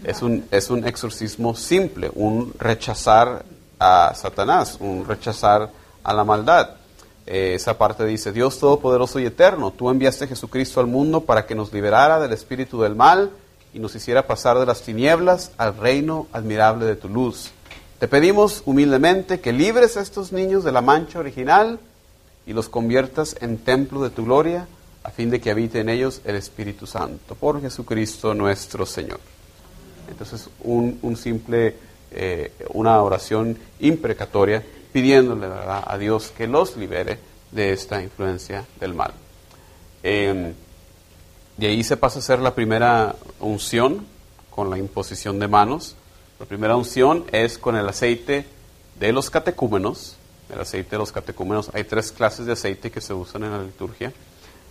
Es un, es un exorcismo simple, un rechazar a Satanás, un rechazar a la maldad. Eh, esa parte dice, Dios Todopoderoso y Eterno, tú enviaste a Jesucristo al mundo para que nos liberara del espíritu del mal y nos hiciera pasar de las tinieblas al reino admirable de tu luz. Te pedimos humildemente que libres a estos niños de la mancha original y los conviertas en templo de tu gloria, a fin de que habite en ellos el Espíritu Santo, por Jesucristo nuestro Señor. Entonces, un, un simple, eh, una oración imprecatoria pidiéndole a Dios que los libere de esta influencia del mal. Eh, de ahí se pasa a ser la primera unción con la imposición de manos. La primera unción es con el aceite de los catecúmenos. El aceite de los catecúmenos. Hay tres clases de aceite que se usan en la liturgia.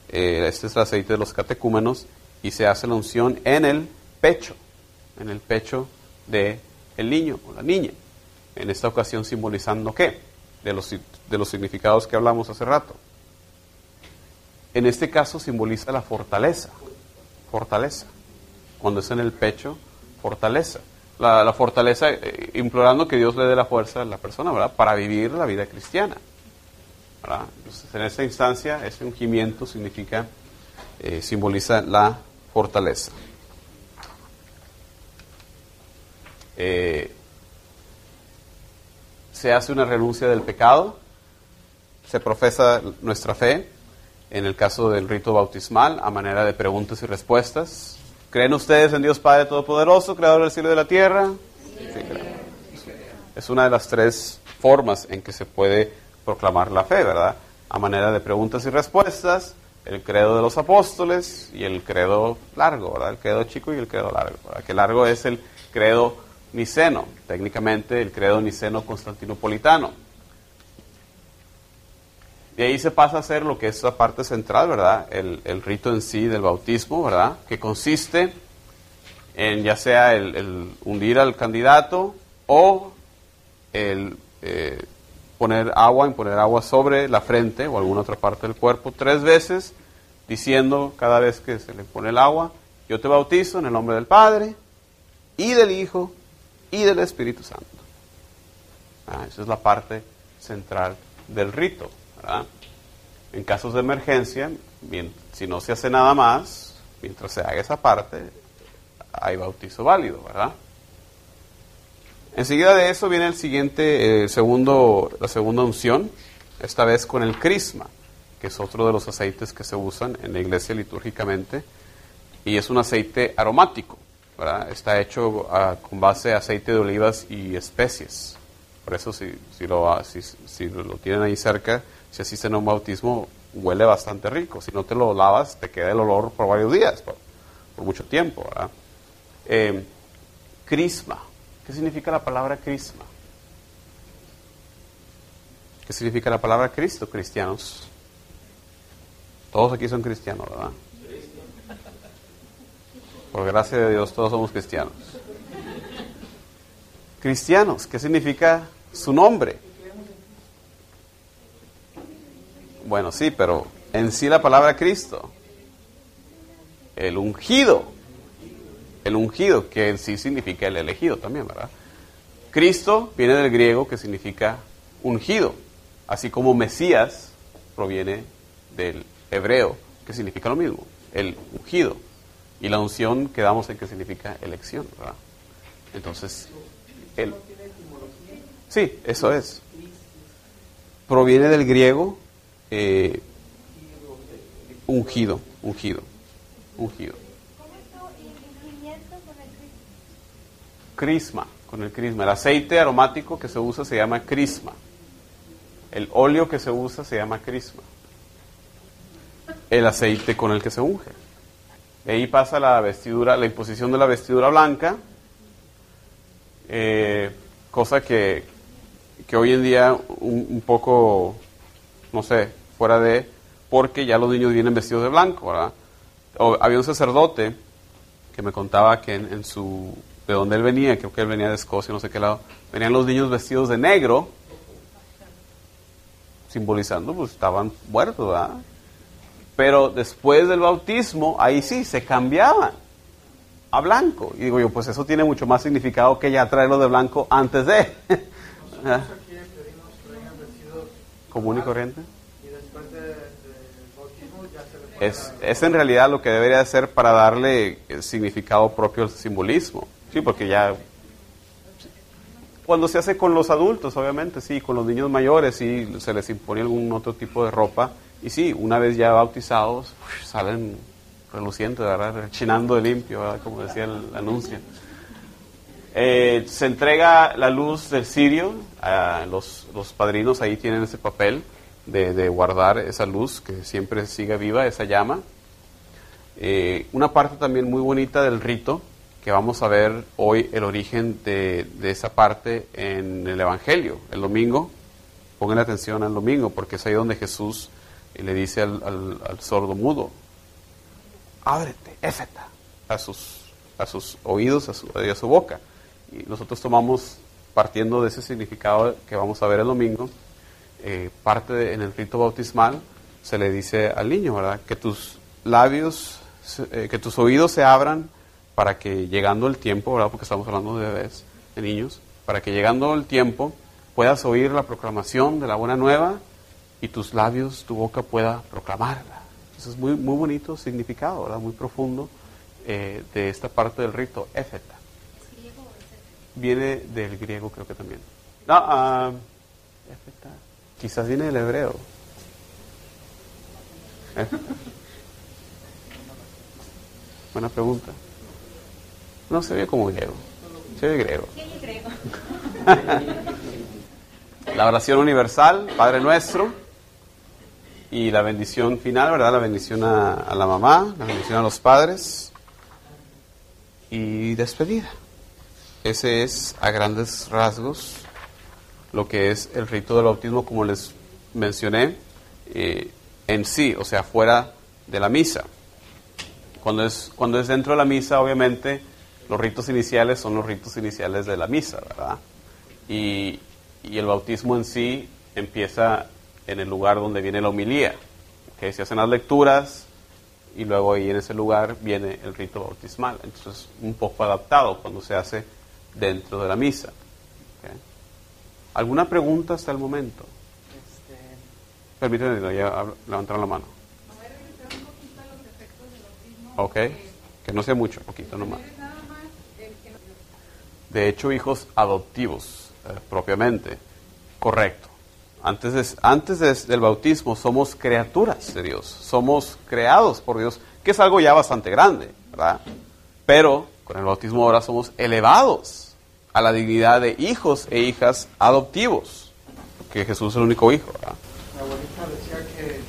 Eh, este es el aceite de los catecúmenos y se hace la unción en el pecho, en el pecho de el niño o la niña. En esta ocasión simbolizando qué? De los, de los significados que hablamos hace rato. En este caso simboliza la fortaleza, fortaleza. Cuando es en el pecho, fortaleza. La, la fortaleza, eh, implorando que Dios le dé la fuerza a la persona. Para vivir la vida cristiana. en esta instancia, ese ungimiento significa, eh, simboliza la fortaleza. Eh, se hace una renuncia del pecado, se profesa nuestra fe, en el caso del rito bautismal, a manera de preguntas y respuestas. ¿Creen ustedes en Dios Padre Todopoderoso, Creador del cielo y de la tierra? Sí. Es una de las tres formas en que se puede proclamar la fe, ¿verdad? A manera de preguntas y respuestas, el credo de los apóstoles y el credo largo, ¿verdad? El credo chico y el credo largo, ¿verdad? Que largo es el credo niceno, técnicamente el credo niceno constantinopolitano. De ahí se pasa a hacer lo que es la parte central, ¿verdad? El, rito en sí del bautismo, ¿verdad? Que consiste en ya sea el, el hundir al candidato o el eh, poner agua, imponer agua sobre la frente o alguna otra parte del cuerpo tres veces, diciendo cada vez que se le pone el agua, yo te bautizo en el nombre del Padre y del Hijo y del Espíritu Santo. Ah, esa es la parte central del rito. En casos de emergencia, si no se hace nada más, mientras se haga esa parte, hay bautizo válido, ¿verdad? Enseguida de eso viene el siguiente, eh, segundo, la segunda unción, esta vez con el crisma, que es otro de los aceites que se usan en la iglesia litúrgicamente, y es un aceite aromático, ¿verdad? Está hecho ah, con base a aceite de olivas y especies. Por eso si, si, lo, si, si lo tienen ahí cerca, si asisten a un bautismo, huele bastante rico. Si no te lo lavas, te queda el olor por varios días, por, por mucho tiempo, ¿verdad? Eh, crisma. ¿Qué significa la palabra crisma? ¿Qué significa la palabra Cristo, cristianos? Todos aquí son cristianos, ¿verdad? Por gracia de Dios, todos somos cristianos. Cristianos, ¿qué significa su nombre? Bueno, sí, pero en sí la palabra Cristo, el ungido, el ungido, que en sí significa el elegido también, ¿verdad? Cristo viene del griego que significa ungido, así como Mesías proviene del hebreo, que significa lo mismo, el ungido. Y la unción quedamos en que significa elección, ¿verdad? Entonces, el... Sí, eso es. Proviene del griego eh, ungido, ungido, ungido. Crisma, con el crisma. El aceite aromático que se usa se llama crisma. El óleo que se usa se llama crisma. El aceite con el que se unge. De ahí pasa la vestidura, la imposición de la vestidura blanca, eh, cosa que, que hoy en día un, un poco, no sé, fuera de, porque ya los niños vienen vestidos de blanco, ¿verdad? O- había un sacerdote que me contaba que en, su, de donde él venía, creo que él venía de Escocia, no sé qué lado, venían los niños vestidos de negro, simbolizando, pues estaban muertos, ¿verdad? Pero después del bautismo, ahí sí, se cambiaban a blanco. Y digo yo, pues eso tiene mucho más significado que ya traerlo de blanco antes de. vestidos *laughs* Común y corriente. y después de- del bautismo ya se le Es, es en realidad lo que debería ser para darle significado propio al simbolismo. Sí, porque ya... Cuando se hace con los adultos, obviamente, sí, con los niños mayores, sí, se les impone algún otro tipo de ropa. Y sí, una vez ya bautizados, salen relucientes, ¿verdad? Rechinando de limpio. Como decía el anuncio. Eh, se entrega la luz del cirio, a los, los padrinos ahí tienen ese papel de, de guardar esa luz, que siempre siga viva esa llama. Eh, una parte también muy bonita del rito, que vamos a ver hoy el origen de, de esa parte en el Evangelio, el domingo. Pongan atención al domingo, porque es ahí donde Jesús eh, le dice al, al- sordo mudo, ábrete, éfeta, a sus, a sus oídos, a su, y a su boca. Y nosotros tomamos, partiendo de ese significado que vamos a ver el domingo, eh, parte en el rito bautismal, se le dice al niño, ¿verdad? Que tus labios, eh, que tus oídos se abran para que llegando el tiempo, ¿verdad? Porque estamos hablando de bebés, de niños, para que llegando el tiempo puedas oír la proclamación de la buena nueva y tus labios, tu boca pueda proclamarla. Eso es muy, muy bonito significado, ¿verdad? Muy profundo eh, de esta parte del rito, éfeta. Viene del griego, creo que también. No, ah, éfeta. Quizás viene del hebreo. Éfeta. Buena pregunta. No se ve como griego. Se ve griego. *laughs* La oración universal, Padre nuestro, y la bendición final, ¿verdad? La bendición a, la mamá, la bendición a los padres y despedida. Ese es a grandes rasgos lo que es el rito del bautismo, como les mencioné, eh, en sí, o sea, fuera de la misa. Cuando es, cuando es dentro de la misa, obviamente, los ritos iniciales son los ritos iniciales de la misa, ¿verdad? Y, y el bautismo en sí empieza en el lugar donde viene la homilía. que Se hacen las lecturas y luego ahí en ese lugar viene el rito bautismal. Entonces, un poco adaptado cuando se hace dentro de la misa. ¿ok? ¿Alguna pregunta hasta el momento? Permítanme, no, ya hab- levantaron la mano. Voy a regresar un poquito a los efectos del autismo. Ok, que no sea mucho, poquito nomás. De hecho, hijos adoptivos, eh, propiamente. Correcto. Antes, de- antes de- del bautismo somos criaturas de Dios, somos creados por Dios, que es algo ya bastante grande, ¿verdad? Pero con el bautismo ahora somos elevados a la dignidad de hijos e hijas adoptivos, porque Jesús es el único hijo, ¿verdad? Mi abuelita decía que,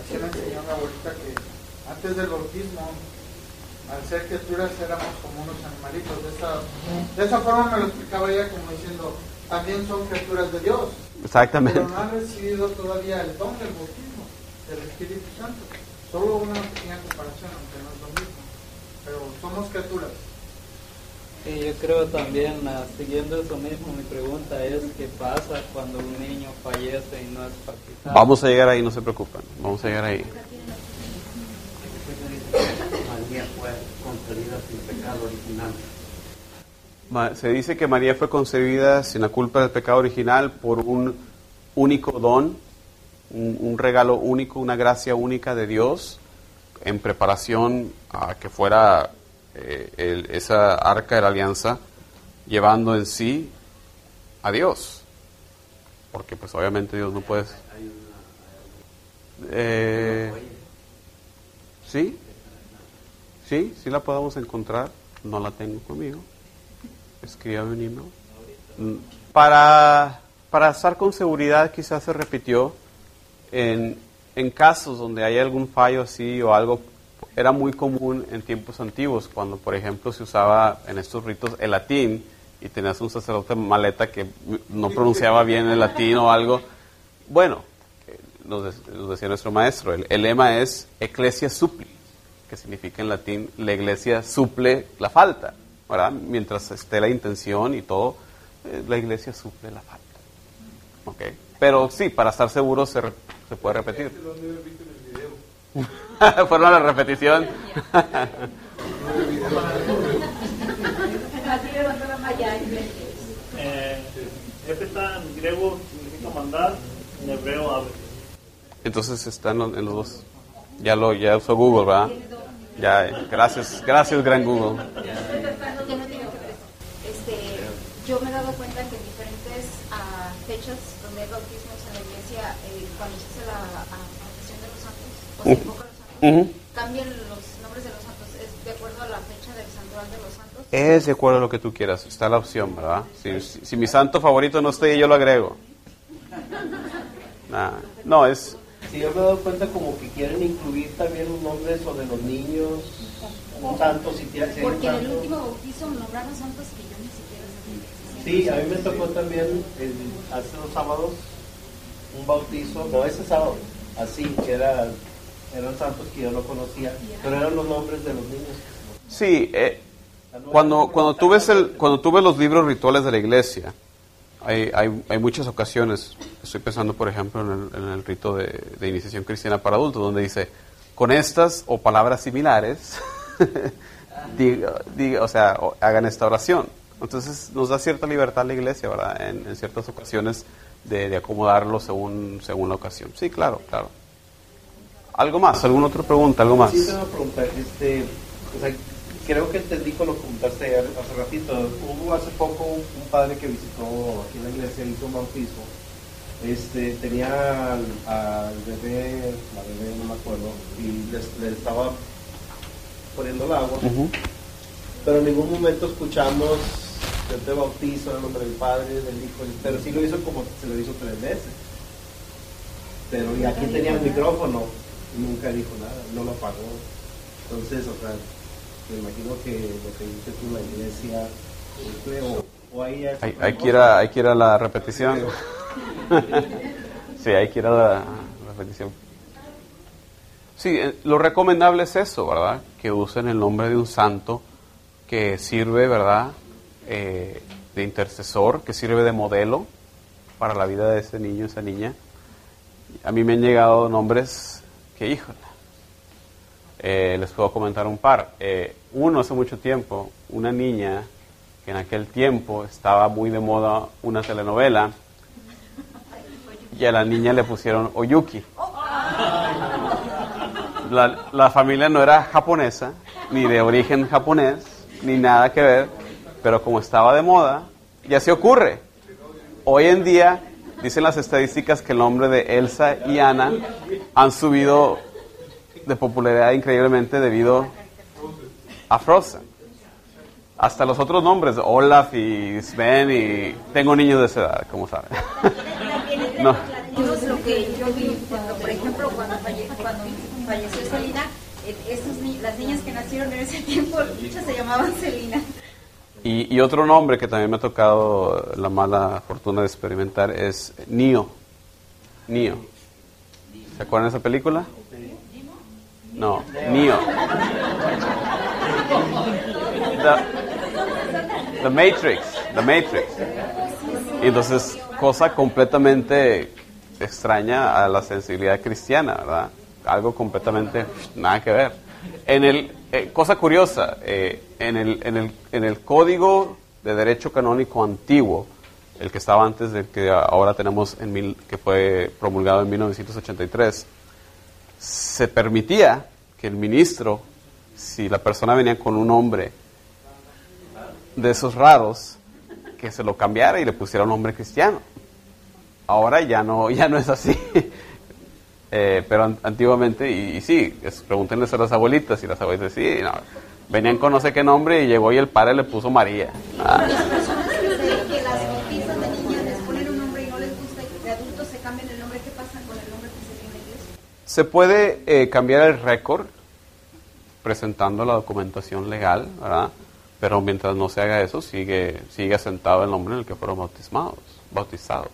así me enseñó mi abuelita que antes del bautismo, al ser criaturas éramos como unos animalitos. De esa, de esa forma me lo explicaba ella como diciendo, también son criaturas de Dios, Exactamente. pero no han recibido todavía el don del bautismo, del Espíritu Santo. Solo una pequeña comparación, aunque no es lo mismo. Pero somos criaturas. Sí, yo creo también, ah, siguiendo eso mismo, mi pregunta es qué pasa cuando un niño fallece y no es bautizado. Vamos a llegar ahí, no se preocupen, vamos a llegar ahí. María fue concebida sin pecado original. Se dice que María fue concebida sin la culpa del pecado original por un único don, un, un regalo único, una gracia única de Dios en preparación a que fuera eh, el- esa arca de la alianza llevando en sí a Dios. Porque pues obviamente Dios no puede... Eh, sí, sí, sí la podemos encontrar, no la tengo conmigo escríbame un email. Mm, Para, para estar con seguridad, quizás se repitió en, en casos donde hay algún fallo así o algo, era muy común en tiempos antiguos, cuando por ejemplo se usaba en estos ritos el latín y tenías un sacerdote maleta que no pronunciaba bien el latín o algo. Bueno, eh, nos, nos decía nuestro maestro, el, el lema es Ecclesia Suppli, que significa en latín la iglesia suple la falta, ¿verdad? Mientras esté la intención y todo, eh, la iglesia suple la falta. ¿Ok? Pero sí, para estar seguro se, re- se puede repetir. *laughs* Fueron a la repetición. En. *laughs* Eh, está en griego, significa mandar, en hebreo abre. Entonces están en los dos. Ya lo ya usó Google, ¿verdad? Ya, eh, gracias, gracias gran Google. Hay bautismos en la iglesia, eh, cuando se hace la profesión de los santos, o se invoca a los santos, Ujú. cambian los nombres de los santos, es de acuerdo a la fecha del santuario de los santos. Es de acuerdo a lo que tú quieras, está la opción, ¿verdad? Si, si- si mi santo favorito no esté, yo lo agrego. Nah, no, es... Sí, yo me he dado cuenta como que quieren incluir también los nombres o de los niños, un santo, si tiene si Porque en el último bautizo nombraron santos que yo ni siquiera. Sí, a mí me tocó también el- hace dos sábados un bautizo, no ese sábado, así, que era, eran santos que yo no conocía, pero eran los nombres de los niños. Sí, eh, cuando, cuando, tú ves el, cuando tú ves los libros rituales de la iglesia, hay, hay, hay muchas ocasiones, estoy pensando por ejemplo en el, en el rito de, de iniciación cristiana para adultos, donde dice, con estas o palabras similares, *laughs* diga- diga- o sea, hagan esta oración. Entonces nos da cierta libertad la iglesia, ¿verdad? En, en ciertas ocasiones de, de acomodarlo según, según la ocasión. Sí, claro, claro. ¿Algo más? ¿Alguna otra pregunta? ¿Algo más? Sí, te voy a preguntar, este, o sea, creo que entendí cuando lo comentaste hace ratito. Hubo hace poco un, padre que visitó aquí en la iglesia, hizo un bautismo. Este, tenía al, al bebé, la bebé no me acuerdo, y les- le, estaba poniendo el agua, pero en ningún momento escuchamos yo te bautizo en el nombre del Padre, del Hijo, pero sí lo hizo como se lo hizo tres veces. Pero y aquí tenía el micrófono y nunca dijo nada, no lo apagó. Entonces, o sea, me imagino que lo que dice tú, la iglesia, o, o ahí es Hay, hay que cosa. ir a, hay que ir a la repetición. sí, *laughs* hay que ir a la repetición. Sí, eh, lo recomendable es eso, ¿verdad? Que usen el nombre de un santo que sirve, ¿verdad? Eh, de intercesor, que sirve de modelo para la vida de ese niño, esa niña. A mí me han llegado nombres que, híjole, eh, les puedo comentar un par. Eh, uno hace mucho tiempo, una niña que en aquel tiempo estaba muy de moda una telenovela y a la niña le pusieron Oyuki. La, la familia no era japonesa, ni de origen japonés, ni nada que ver, pero como estaba de moda, y así ocurre. Hoy en día, dicen las estadísticas que el nombre de Elsa y Ana han subido de popularidad increíblemente debido a Frozen. Hasta los otros nombres, Olaf y Sven, y tengo niños de esa edad, como saben. *laughs* no. Es lo que yo vi, cuando, por ejemplo, cuando, falle- cuando falleció Selina, eh, las niñas que nacieron en ese tiempo, muchas se llamaban Selina. Y, y otro nombre que también me ha tocado la mala fortuna de experimentar es Neo. Neo. ¿Se acuerdan de esa película? No, Neo. The, The Matrix. The Matrix. Y entonces, cosa completamente extraña a la sensibilidad cristiana, ¿verdad? Algo completamente nada que ver. En el, eh, cosa curiosa, eh, en, el, en, el, en el código de derecho canónico antiguo, el que estaba antes del que ahora tenemos, en mil, que fue promulgado en 1983, se permitía que el ministro, si la persona venía con un nombre de esos raros, que se lo cambiara y le pusiera un nombre cristiano. Ahora ya no, ya no es así. *laughs* Eh, pero an- antiguamente, y, y sí, es- pregúntenles a las abuelitas y las abuelitas, sí, no, venían con no sé qué nombre y llegó y el padre le puso María. Ah. Se puede eh, cambiar el récord presentando la documentación legal, ¿verdad? Pero mientras no se haga eso, sigue, sigue asentado el nombre en el que fueron bautizados. bautizados.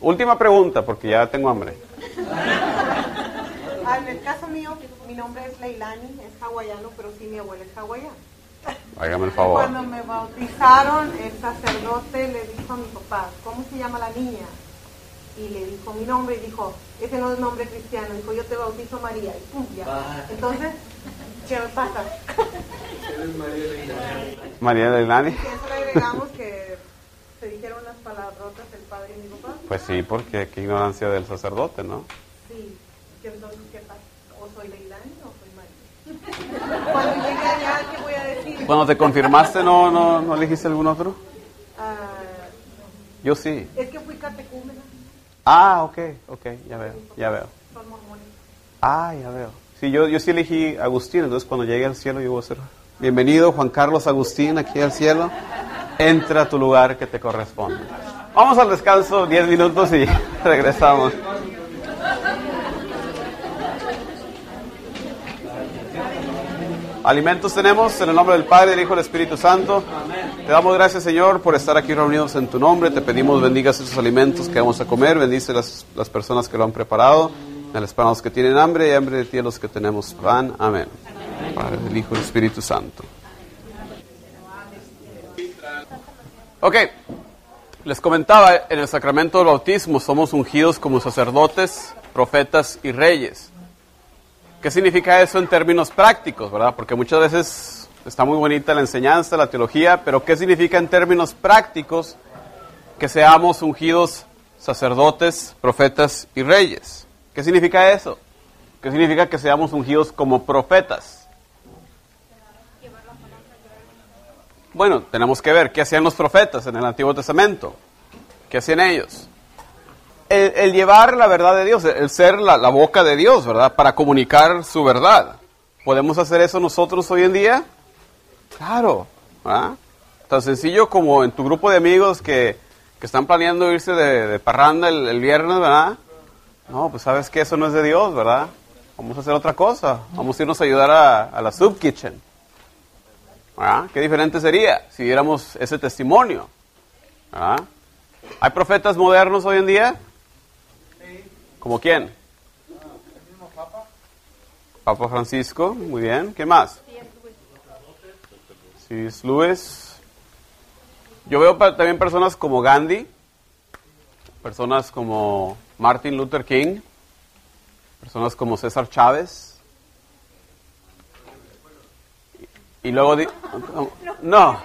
Última pregunta, porque ya tengo hambre. *laughs* Ah, En el caso mío, mi nombre es Leilani, es hawaiano, pero sí mi abuela es hawaiana. Hágame el favor. Cuando me bautizaron, el sacerdote le dijo a mi papá, ¿cómo se llama la niña? Y le dijo mi nombre y dijo, ese no es nombre cristiano. Dijo, yo te bautizo María. Y pum, ya. Entonces, ¿qué me pasa? María Leilani. Que eso le agregamos que se dijeron las palabrotas el padre y mi papá. Pues sí, porque qué ignorancia del sacerdote, ¿no? Sí, que entonces, ¿qué pasa? ¿O soy Leilani o soy María? *laughs* Cuando llegue allá, ¿qué voy a decir? Cuando te confirmaste, ¿no, no, no elegiste algún otro? Ah, Yo sí. es que fui catecúmena, Ah, ok, ok, ya veo, ya veo. son mormones. Ah, ya veo. Sí, yo, yo sí elegí Agustín, entonces cuando llegue al cielo yo voy a ser... Bienvenido Juan Carlos Agustín aquí al cielo. Entra a tu lugar que te corresponde. Vamos al descanso, 10 minutos y *laughs* regresamos. Alimentos tenemos en el nombre del Padre, del Hijo y del Espíritu Santo. Te damos gracias, Señor, por estar aquí reunidos en tu nombre. Te pedimos bendigas esos alimentos que vamos a comer. Bendice las, las personas que lo han preparado. Les para los que tienen hambre y hambre de ti a los que tenemos pan. Amén. Padre, del Hijo y del Espíritu Santo. Ok. Les comentaba, en el sacramento del bautismo somos ungidos como sacerdotes, profetas y reyes. ¿Qué significa eso en términos prácticos, verdad? Porque muchas veces está muy bonita la enseñanza, la teología, pero ¿qué significa en términos prácticos que seamos ungidos sacerdotes, profetas y reyes? ¿Qué significa eso? ¿Qué significa que seamos ungidos como profetas? Bueno, tenemos que ver qué hacían los profetas en el Antiguo Testamento. ¿Qué hacían ellos? El, llevar la verdad de Dios, el ser la, boca de Dios, ¿verdad? Para comunicar su verdad. ¿Podemos hacer eso nosotros hoy en día? Claro. ¿verdad? Tan sencillo como en tu grupo de amigos que, que están planeando irse de, de parranda el, el viernes, ¿verdad? No, pues sabes que eso no es de Dios, ¿verdad? Vamos a hacer otra cosa. Vamos a irnos a ayudar a, a la sub kitchen. ¿Verdad? Qué diferente sería si diéramos ese testimonio. ¿verdad? ¿Hay profetas modernos hoy en día? ¿Como quién? Papa Francisco, muy bien. ¿Qué más? Sí, Lewis. Yo veo también personas como Gandhi, personas como Martin Luther King, personas como César Chávez. Y luego... di- no,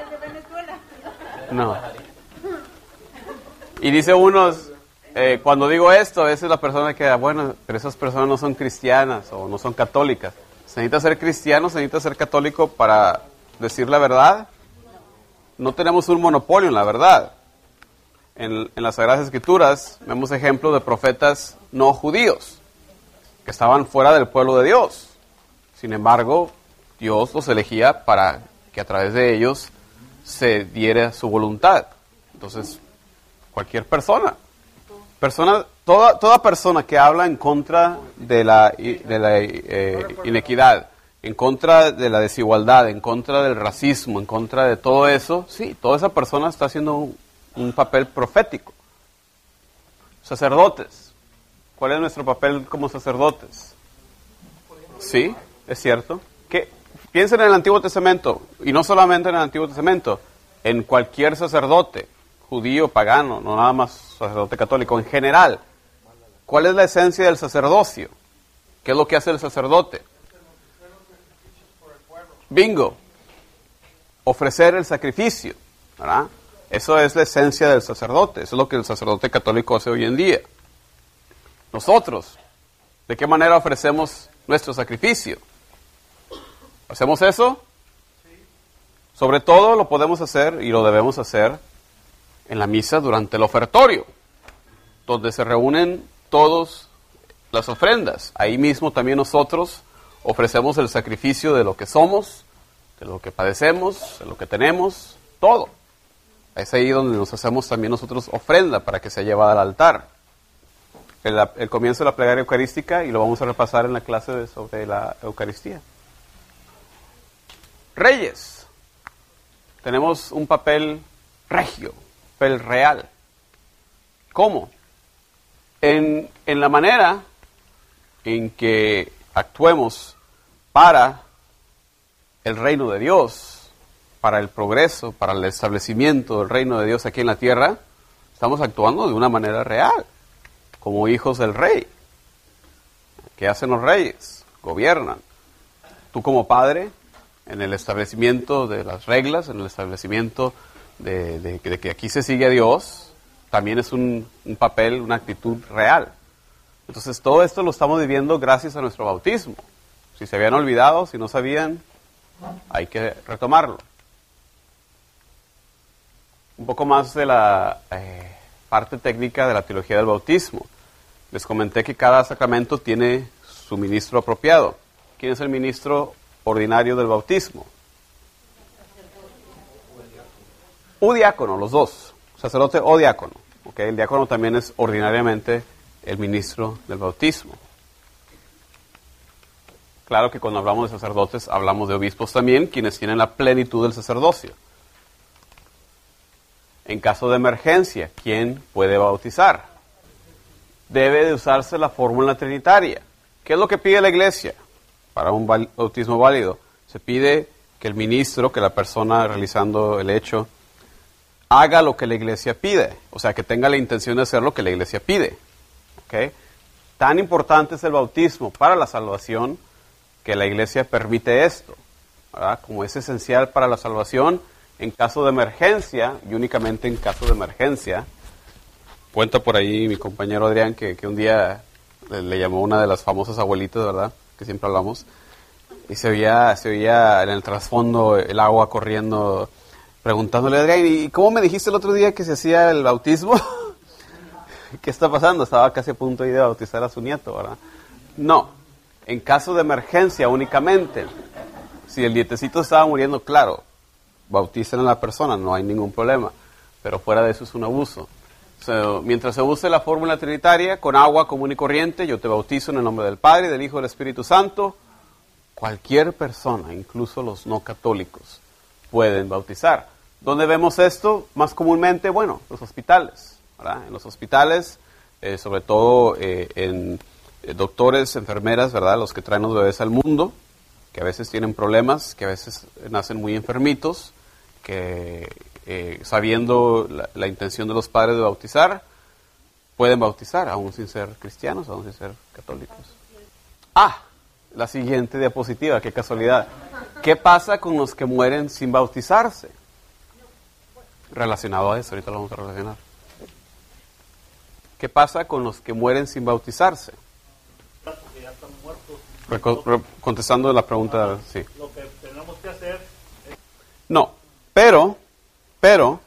no. Y dice unos, eh, cuando digo esto, a veces la persona queda, bueno, pero esas personas no son cristianas o no son católicas. ¿Se necesita ser cristiano, se necesita ser católico para decir la verdad? no tenemos un monopolio en la verdad. En, en las Sagradas Escrituras vemos ejemplos de profetas no judíos que estaban fuera del pueblo de Dios. Sin embargo, Dios los elegía para que a través de ellos se diera su voluntad. Entonces, cualquier persona, persona toda, toda persona que habla en contra de la, de la eh, inequidad, en contra de la desigualdad, en contra del racismo, en contra de todo eso, sí, toda esa persona está haciendo un, un papel profético. Sacerdotes, ¿cuál es nuestro papel como sacerdotes? Sí, es cierto. Que piensen en el Antiguo Testamento, y no solamente en el Antiguo Testamento, en cualquier sacerdote, judío, pagano, no nada más sacerdote católico, en general. ¿Cuál es la esencia del sacerdocio? ¿Qué es lo que hace el sacerdote? Bingo. Ofrecer el sacrificio. ¿verdad? Eso es la esencia del sacerdote. Eso es lo que el sacerdote católico hace hoy en día. Nosotros, ¿de qué manera ofrecemos nuestro sacrificio? ¿Hacemos eso? Sobre todo lo podemos hacer y lo debemos hacer en la misa durante el ofertorio, donde se reúnen todas las ofrendas. Ahí mismo también nosotros ofrecemos el sacrificio de lo que somos, de lo que padecemos, de lo que tenemos, todo. Es ahí donde nos hacemos también nosotros ofrenda para que sea llevada al altar. El, comienzo de la plegaria eucarística y lo vamos a repasar en la clase de, sobre la Eucaristía. Reyes. Tenemos un papel regio, papel real. ¿Cómo? En, en la manera en que actuemos para el reino de Dios, para el progreso, para el establecimiento del reino de Dios aquí en la tierra, estamos actuando de una manera real, como hijos del rey. ¿Qué hacen los reyes? Gobiernan. Tú como padre, en el establecimiento de las reglas, en el establecimiento de, que aquí se sigue a Dios, también es un, un papel, una actitud real. Entonces todo esto lo estamos viviendo gracias a nuestro bautismo. Si se habían olvidado, si no sabían, hay que retomarlo. Un poco más de la eh, parte técnica de la teología del bautismo. Les comenté que cada sacramento tiene su ministro apropiado. ¿Quién es el ministro ordinario del bautismo? O diácono, los dos. Sacerdote o diácono. ¿ok? El diácono también es ordinariamente el ministro del bautismo. Claro que cuando hablamos de sacerdotes hablamos de obispos también, quienes tienen la plenitud del sacerdocio. En caso de emergencia, ¿quién puede bautizar? Debe de usarse la fórmula trinitaria. ¿Qué es lo que pide la iglesia para un bautismo válido? Se pide que el ministro, que la persona realizando el hecho, haga lo que la iglesia pide. O sea, que tenga la intención de hacer lo que la iglesia pide. ¿ok? Tan importante es el bautismo para la salvación que la iglesia permite esto. ¿verdad? Como es esencial para la salvación en caso de emergencia y únicamente en caso de emergencia. Cuenta por ahí mi compañero Adrián que, que un día le, le llamó una de las famosas abuelitas, ¿verdad? Que siempre hablamos. Y se oía, se oía en el trasfondo el agua corriendo, preguntándole a Adrián, ¿y cómo me dijiste el otro día que se hacía el bautismo? *laughs* ¿Qué está pasando? Estaba casi a punto de bautizar a su nieto, ¿verdad? No, en caso de emergencia únicamente. Si el dietecito estaba muriendo, claro, bauticen a la persona, no hay ningún problema. Pero fuera de eso es un abuso. O sea, mientras se use la fórmula trinitaria, con agua común y corriente, yo te bautizo en el nombre del Padre, del Hijo y del Espíritu Santo, cualquier persona, incluso los no católicos, pueden bautizar. ¿Dónde vemos esto? Más comúnmente, bueno, los hospitales. En los hospitales, eh, sobre todo eh, en eh, doctores, enfermeras, ¿verdad? Los que traen los bebés al mundo, que a veces tienen problemas, que a veces nacen muy enfermitos, que eh, sabiendo la, la intención de los padres de bautizar, pueden bautizar, aún sin ser cristianos, aún sin ser católicos. Ah, la siguiente diapositiva, qué casualidad. ¿Qué pasa con los que mueren sin bautizarse? Relacionado a eso, ahorita lo vamos a relacionar. ¿Qué pasa con los que mueren sin bautizarse? porque ya están muertos. Reco- re- contestando la pregunta, sí. Lo que tenemos que hacer No, pero Pero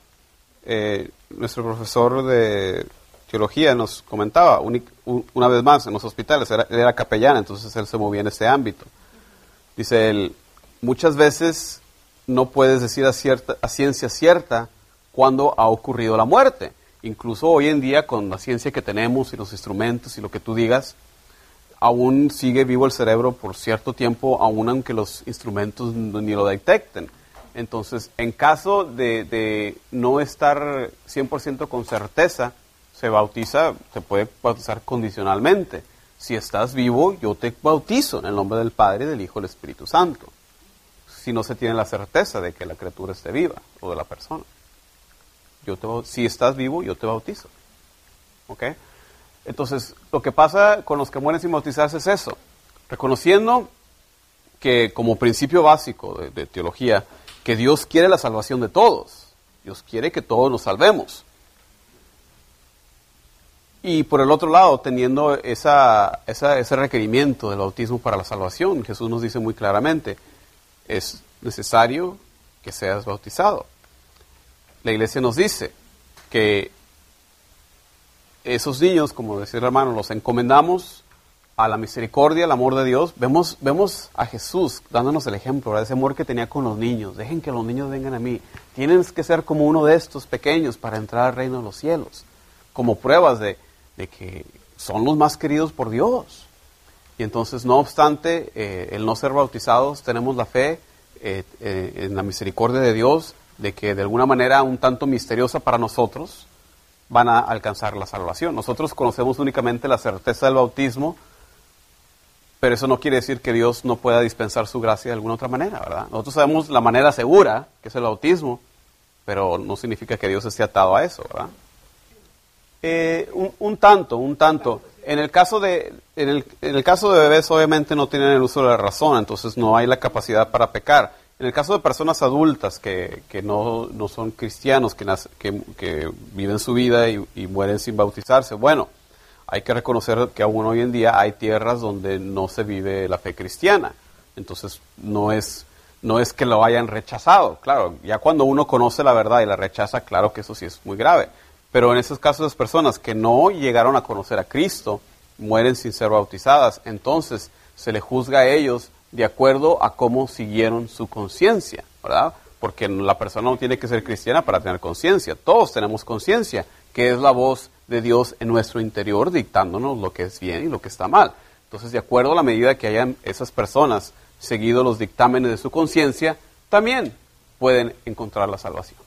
eh, nuestro profesor de teología nos comentaba una vez más en los hospitales, era- él era capellán, entonces él se movía en ese ámbito. Dice él, muchas veces no puedes decir a, a ciencia cierta cuándo ha ocurrido la muerte. Incluso hoy en día, con la ciencia que tenemos y los instrumentos y lo que tú digas, aún sigue vivo el cerebro por cierto tiempo, aún aunque los instrumentos ni lo detecten. Entonces, en caso de, no estar 100% con certeza, se bautiza, se puede bautizar condicionalmente. Si estás vivo, yo te bautizo en el nombre del Padre, del Hijo y del Espíritu Santo. Si no se tiene la certeza de que la criatura esté viva o de la persona. Yo te, si estás vivo, yo te bautizo. ¿Ok? Entonces, lo que pasa con los que mueren sin bautizarse es eso. Reconociendo que como principio básico de teología, que Dios quiere la salvación de todos. Dios quiere que todos nos salvemos. Y por el otro lado, teniendo esa, esa- ese requerimiento del bautismo para la salvación, Jesús nos dice muy claramente, es necesario que seas bautizado. La iglesia nos dice que esos niños, como decía el hermano, los encomendamos a la misericordia, al amor de Dios. Vemos, vemos a Jesús dándonos el ejemplo de ese amor que tenía con los niños. Dejen que los niños vengan a mí. Tienen que ser como uno de estos pequeños para entrar al reino de los cielos. Como pruebas de, de que son los más queridos por Dios. Y entonces, no obstante eh, el no ser bautizados, tenemos la fe eh, eh, en la misericordia de Dios de que de alguna manera un tanto misteriosa para nosotros van a alcanzar la salvación. Nosotros conocemos únicamente la certeza del bautismo, pero eso no quiere decir que Dios no pueda dispensar su gracia de alguna otra manera, ¿verdad? Nosotros sabemos la manera segura, que es el bautismo, pero no significa que Dios esté atado a eso, ¿verdad? Eh, un, tanto, un tanto. En el caso de en el caso de bebés obviamente no tienen el uso de la razón, entonces no hay la capacidad para pecar. En el caso de personas adultas que, que no, no son cristianos, que, nace- que, que viven su vida y, y mueren sin bautizarse, bueno, hay que reconocer que aún hoy en día hay tierras donde no se vive la fe cristiana. Entonces no es, no es que lo hayan rechazado, claro, ya cuando uno conoce la verdad y la rechaza, claro que eso sí es muy grave. Pero en esos casos las personas que no llegaron a conocer a Cristo mueren sin ser bautizadas, entonces se le juzga a ellos de acuerdo a cómo siguieron su conciencia, ¿verdad? Porque la persona no tiene que ser cristiana para tener conciencia, todos tenemos conciencia, que es la voz de Dios en nuestro interior dictándonos lo que es bien y lo que está mal. Entonces, de acuerdo a la medida que hayan esas personas seguido los dictámenes de su conciencia, también pueden encontrar la salvación.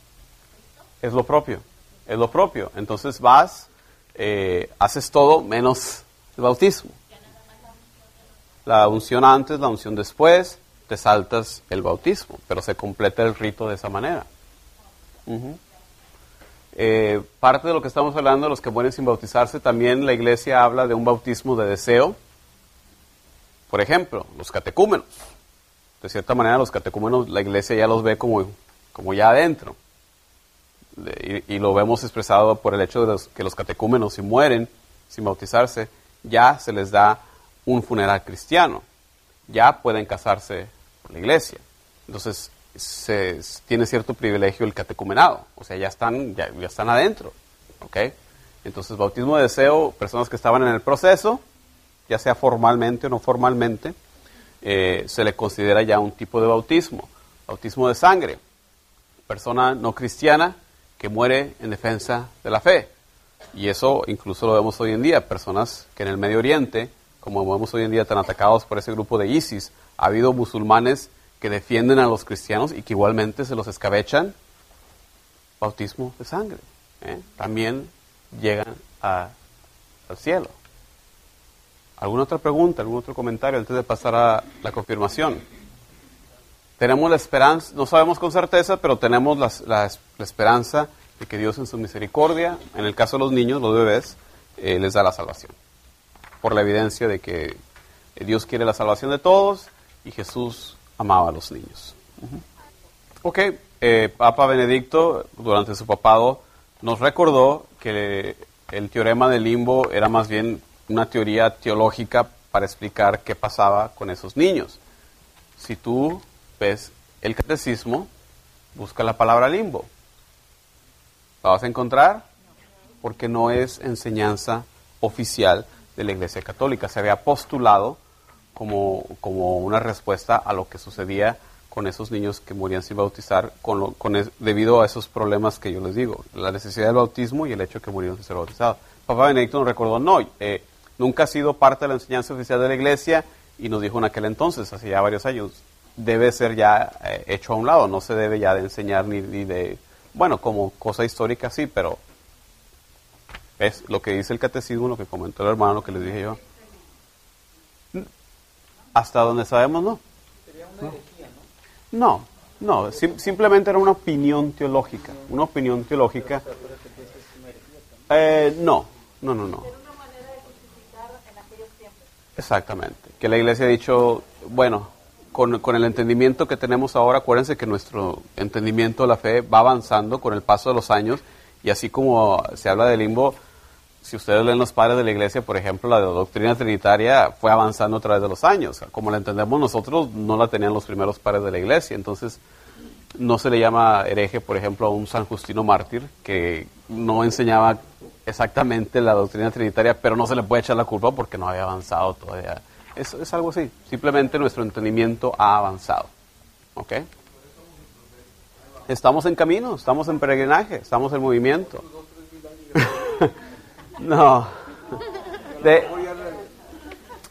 Es lo propio, es lo propio. Entonces vas, eh, haces todo menos el bautismo. La unción antes, la unción después, te saltas el bautismo, pero se completa el rito de esa manera. Eh, parte de lo que estamos hablando, los que mueren sin bautizarse, también la iglesia habla de un bautismo de deseo. Por ejemplo, los catecúmenos. De cierta manera, los catecúmenos, la iglesia ya los ve como, como ya adentro. De- Y, lo vemos expresado por el hecho de que los catecúmenos, si mueren sin bautizarse, ya se les da un funeral cristiano. Ya pueden casarse por la iglesia. Entonces, se, tiene cierto privilegio el catecumenado. O sea, ya están, ya, están adentro. ¿Ok? Entonces, bautismo de deseo, personas que estaban en el proceso, ya sea formalmente o no formalmente, eh, se le considera ya un tipo de bautismo. Bautismo de sangre. Persona no cristiana que muere en defensa de la fe. Y eso incluso lo vemos hoy en día. Personas que en el Medio Oriente, como vemos hoy en día tan atacados por ese grupo de ISIS, ha habido musulmanes defienden a los cristianos y que igualmente se los escabechan. Bautismo de sangre. ¿eh? También llegan al cielo. ¿Alguna otra pregunta, algún otro comentario antes de pasar a la confirmación? Tenemos la esperanza, no sabemos con certeza, pero tenemos la, esperanza de que Dios en su misericordia, en el caso de los niños, los bebés, eh, les da la salvación. Por la evidencia de que Dios quiere la salvación de todos y Jesús amaba a los niños. Ujú. Ok, eh, Papa Benedicto, durante su papado, nos recordó que el teorema del limbo era más bien una teoría teológica para explicar qué pasaba con esos niños. Si tú ves el catecismo, busca la palabra limbo. La vas a encontrar porque no es enseñanza oficial de la Iglesia Católica. Se había postulado como, como una respuesta a lo que sucedía con esos niños que morían sin bautizar con lo- con es- debido a esos problemas que yo les digo, la necesidad del bautismo y el hecho de que murieron sin ser bautizados. Papá Benedicto nos recordó, no, eh, nunca ha sido parte de la enseñanza oficial de la Iglesia y nos dijo en aquel entonces, hace ya varios años, debe ser ya eh, hecho a un lado, no se debe ya de enseñar ni, ni de, bueno, como cosa histórica sí, pero es lo que dice el catecismo, lo que comentó el hermano, lo que les dije yo. Hasta donde sabemos, no. ¿no? No, no, sim- simplemente era una opinión teológica, una opinión teológica. Eh, no, no, no, no. Exactamente, que la iglesia ha dicho, bueno, con, con el entendimiento que tenemos ahora, acuérdense que nuestro entendimiento de la fe va avanzando con el paso de los años y así como se habla del limbo, si ustedes leen los padres de la iglesia, por ejemplo, la doctrina trinitaria fue avanzando a través de los años. Como la entendemos nosotros, no la tenían los primeros padres de la iglesia. Entonces, no se le llama hereje, por ejemplo, a un San Justino mártir que no enseñaba exactamente la doctrina trinitaria, pero no se le puede echar la culpa porque no había avanzado todavía. Es, es algo así. Simplemente nuestro entendimiento ha avanzado. ¿Ok? Estamos en camino, estamos en peregrinaje, estamos en movimiento. *laughs* no. De-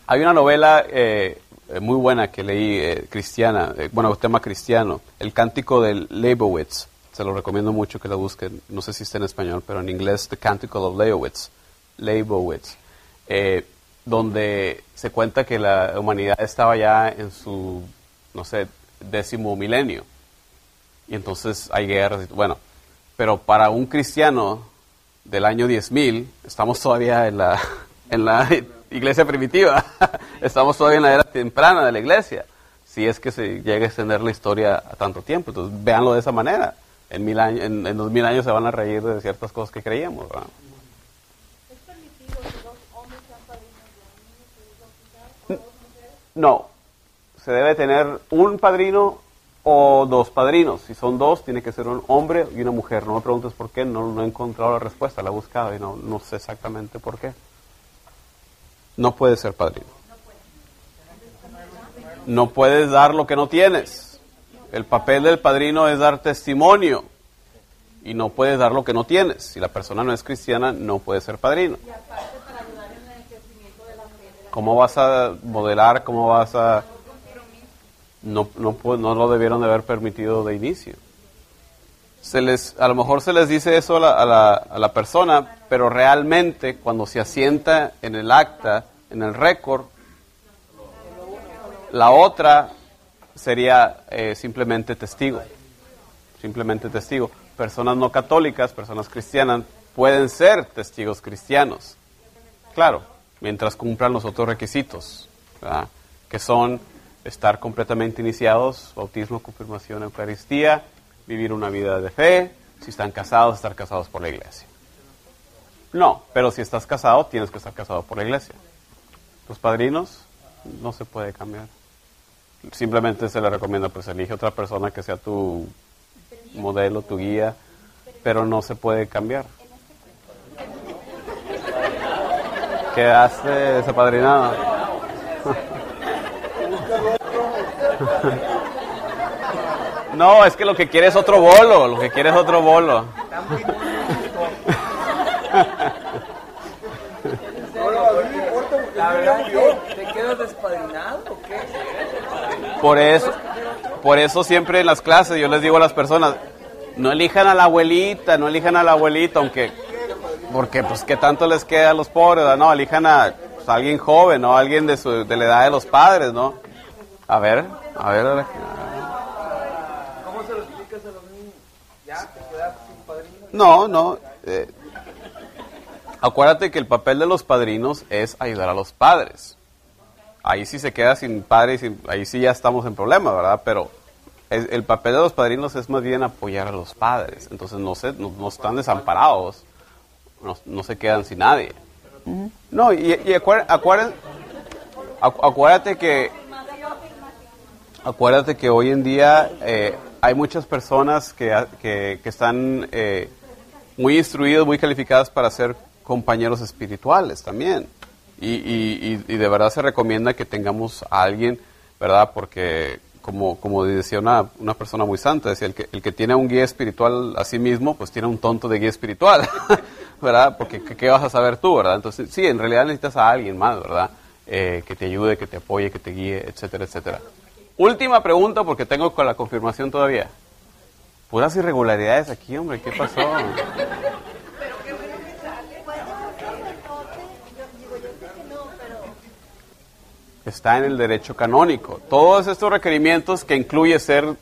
hay una novela eh, muy buena que leí, eh, cristiana, eh, bueno, tema cristiano, El Cántico del Leibowitz. Se lo recomiendo mucho que la busquen. No sé si está en español, pero en inglés, The Canticle of Leibowitz. Leibowitz. eh, donde se cuenta que la humanidad estaba ya en su, no sé, décimo milenio. Y entonces hay guerras. y- Bueno, pero para un cristiano del año 10.000, estamos todavía en la, *laughs* en la iglesia primitiva. *laughs* estamos todavía en la era temprana de la iglesia. Si es que se llega a extender la historia a tanto tiempo. Entonces, véanlo de esa manera. En, mil años, en, en dos mil años se van a reír de ciertas cosas que creíamos. ¿verdad? No, se debe tener un padrino o dos padrinos. Si son dos, tiene que ser un hombre y una mujer. No me preguntes por qué, no, no he encontrado la respuesta, la he buscado y no, no sé exactamente por qué. No puedes ser padrino. No puedes dar lo que no tienes. El papel del padrino es dar testimonio y no puedes dar lo que no tienes. Si la persona no es cristiana, no puede ser padrino. ¿Cómo vas a modelar? ¿Cómo vas a...? No, no, no lo debieron de haber permitido de inicio. Se les, a lo mejor se les dice eso a la, a la, a la persona, pero realmente cuando se asienta en el acta, en el récord, la otra sería eh, simplemente testigo. Simplemente testigo. Personas no católicas, personas cristianas, pueden ser testigos cristianos. Claro, mientras cumplan los otros requisitos, que son estar completamente iniciados, bautismo, confirmación, Eucaristía, vivir una vida de fe, si están casados, estar casados por la iglesia. No, pero si estás casado, tienes que estar casado por la iglesia. Los padrinos no se puede cambiar. Simplemente se le recomienda, pues elige otra persona que sea tu modelo, tu guía, pero no se puede cambiar. Quedaste desapadrinado. *laughs* *laughs* No, es que lo que quiere es otro bolo, lo que quiere es otro bolo. La verdad, ¿qué? ¿te quedas despadrinado o qué? Por eso, por eso siempre en las clases yo les digo a las personas, no elijan a la abuelita, no elijan a la abuelita, aunque, porque pues qué tanto les queda a los pobres, no, elijan a, pues, a alguien joven, ¿no? Alguien de, su, de la edad de los padres, ¿no? A ver, a ver, a ver. ¿Cómo se lo explicas a los niños? Ya, te sin padrino. No, no. eh, acuérdate que el papel de los padrinos es ayudar a los padres. Ahí sí se queda sin padre, y sin- ahí sí ya estamos en problema, ¿verdad? Pero es- el papel de los padrinos es más bien apoyar a los padres. Entonces no, se, no, no están desamparados, no, no se quedan sin nadie. No, y, y acuérdate, acuérdate que Acuérdate que hoy en día eh, hay muchas personas que, que, están eh, muy instruidas, muy calificadas para ser compañeros espirituales también. Y, y- y- de verdad se recomienda que tengamos a alguien, ¿verdad? Porque, como, como decía una, una persona muy santa, decía, el que, el que tiene un guía espiritual a sí mismo, pues tiene un tonto de guía espiritual, *laughs* ¿verdad? Porque ¿qué, qué vas a saber tú, ¿verdad? Entonces, sí, en realidad necesitas a alguien más, ¿verdad? Eh, que te ayude, que te apoye, que te guíe, etcétera, etcétera. Última pregunta, porque tengo con la confirmación todavía. Puras irregularidades aquí, hombre, ¿qué pasó? *laughs* Está en el derecho canónico. Todos estos requerimientos que incluye ser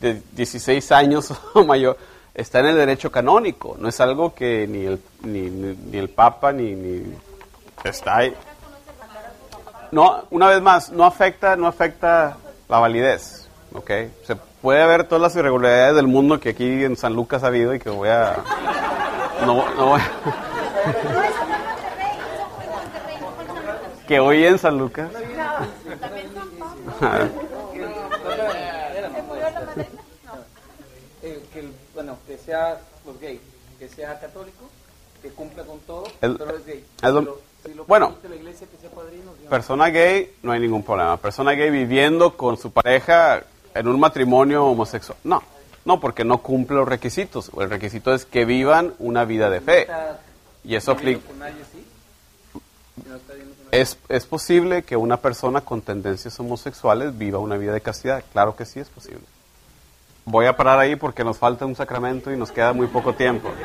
de 16 años *laughs* o mayor, está en el derecho canónico. No es algo que ni el, ni, ni- ni el Papa ni, ni está ahí. No, una vez más, no afecta, no afecta la validez, ¿ok? Se puede haber todas las irregularidades del mundo que aquí en San Lucas ha habido y que voy a... No, no voy a- que hoy en San Lucas. *laughs* Eh, que bueno, que sea los gays, que sea católico, que cumpla con todo, pero es gay. bueno. la iglesia que. Persona gay, no hay ningún problema. Persona gay viviendo con su pareja en un matrimonio homosexual. No, no, porque no cumple los requisitos. El requisito es que vivan una vida de fe. Y eso aplica. ¿Es, ¿Es posible que una persona con tendencias homosexuales viva una vida de castidad? Claro que sí es posible. Voy a parar ahí porque nos falta un sacramento y nos queda muy poco tiempo.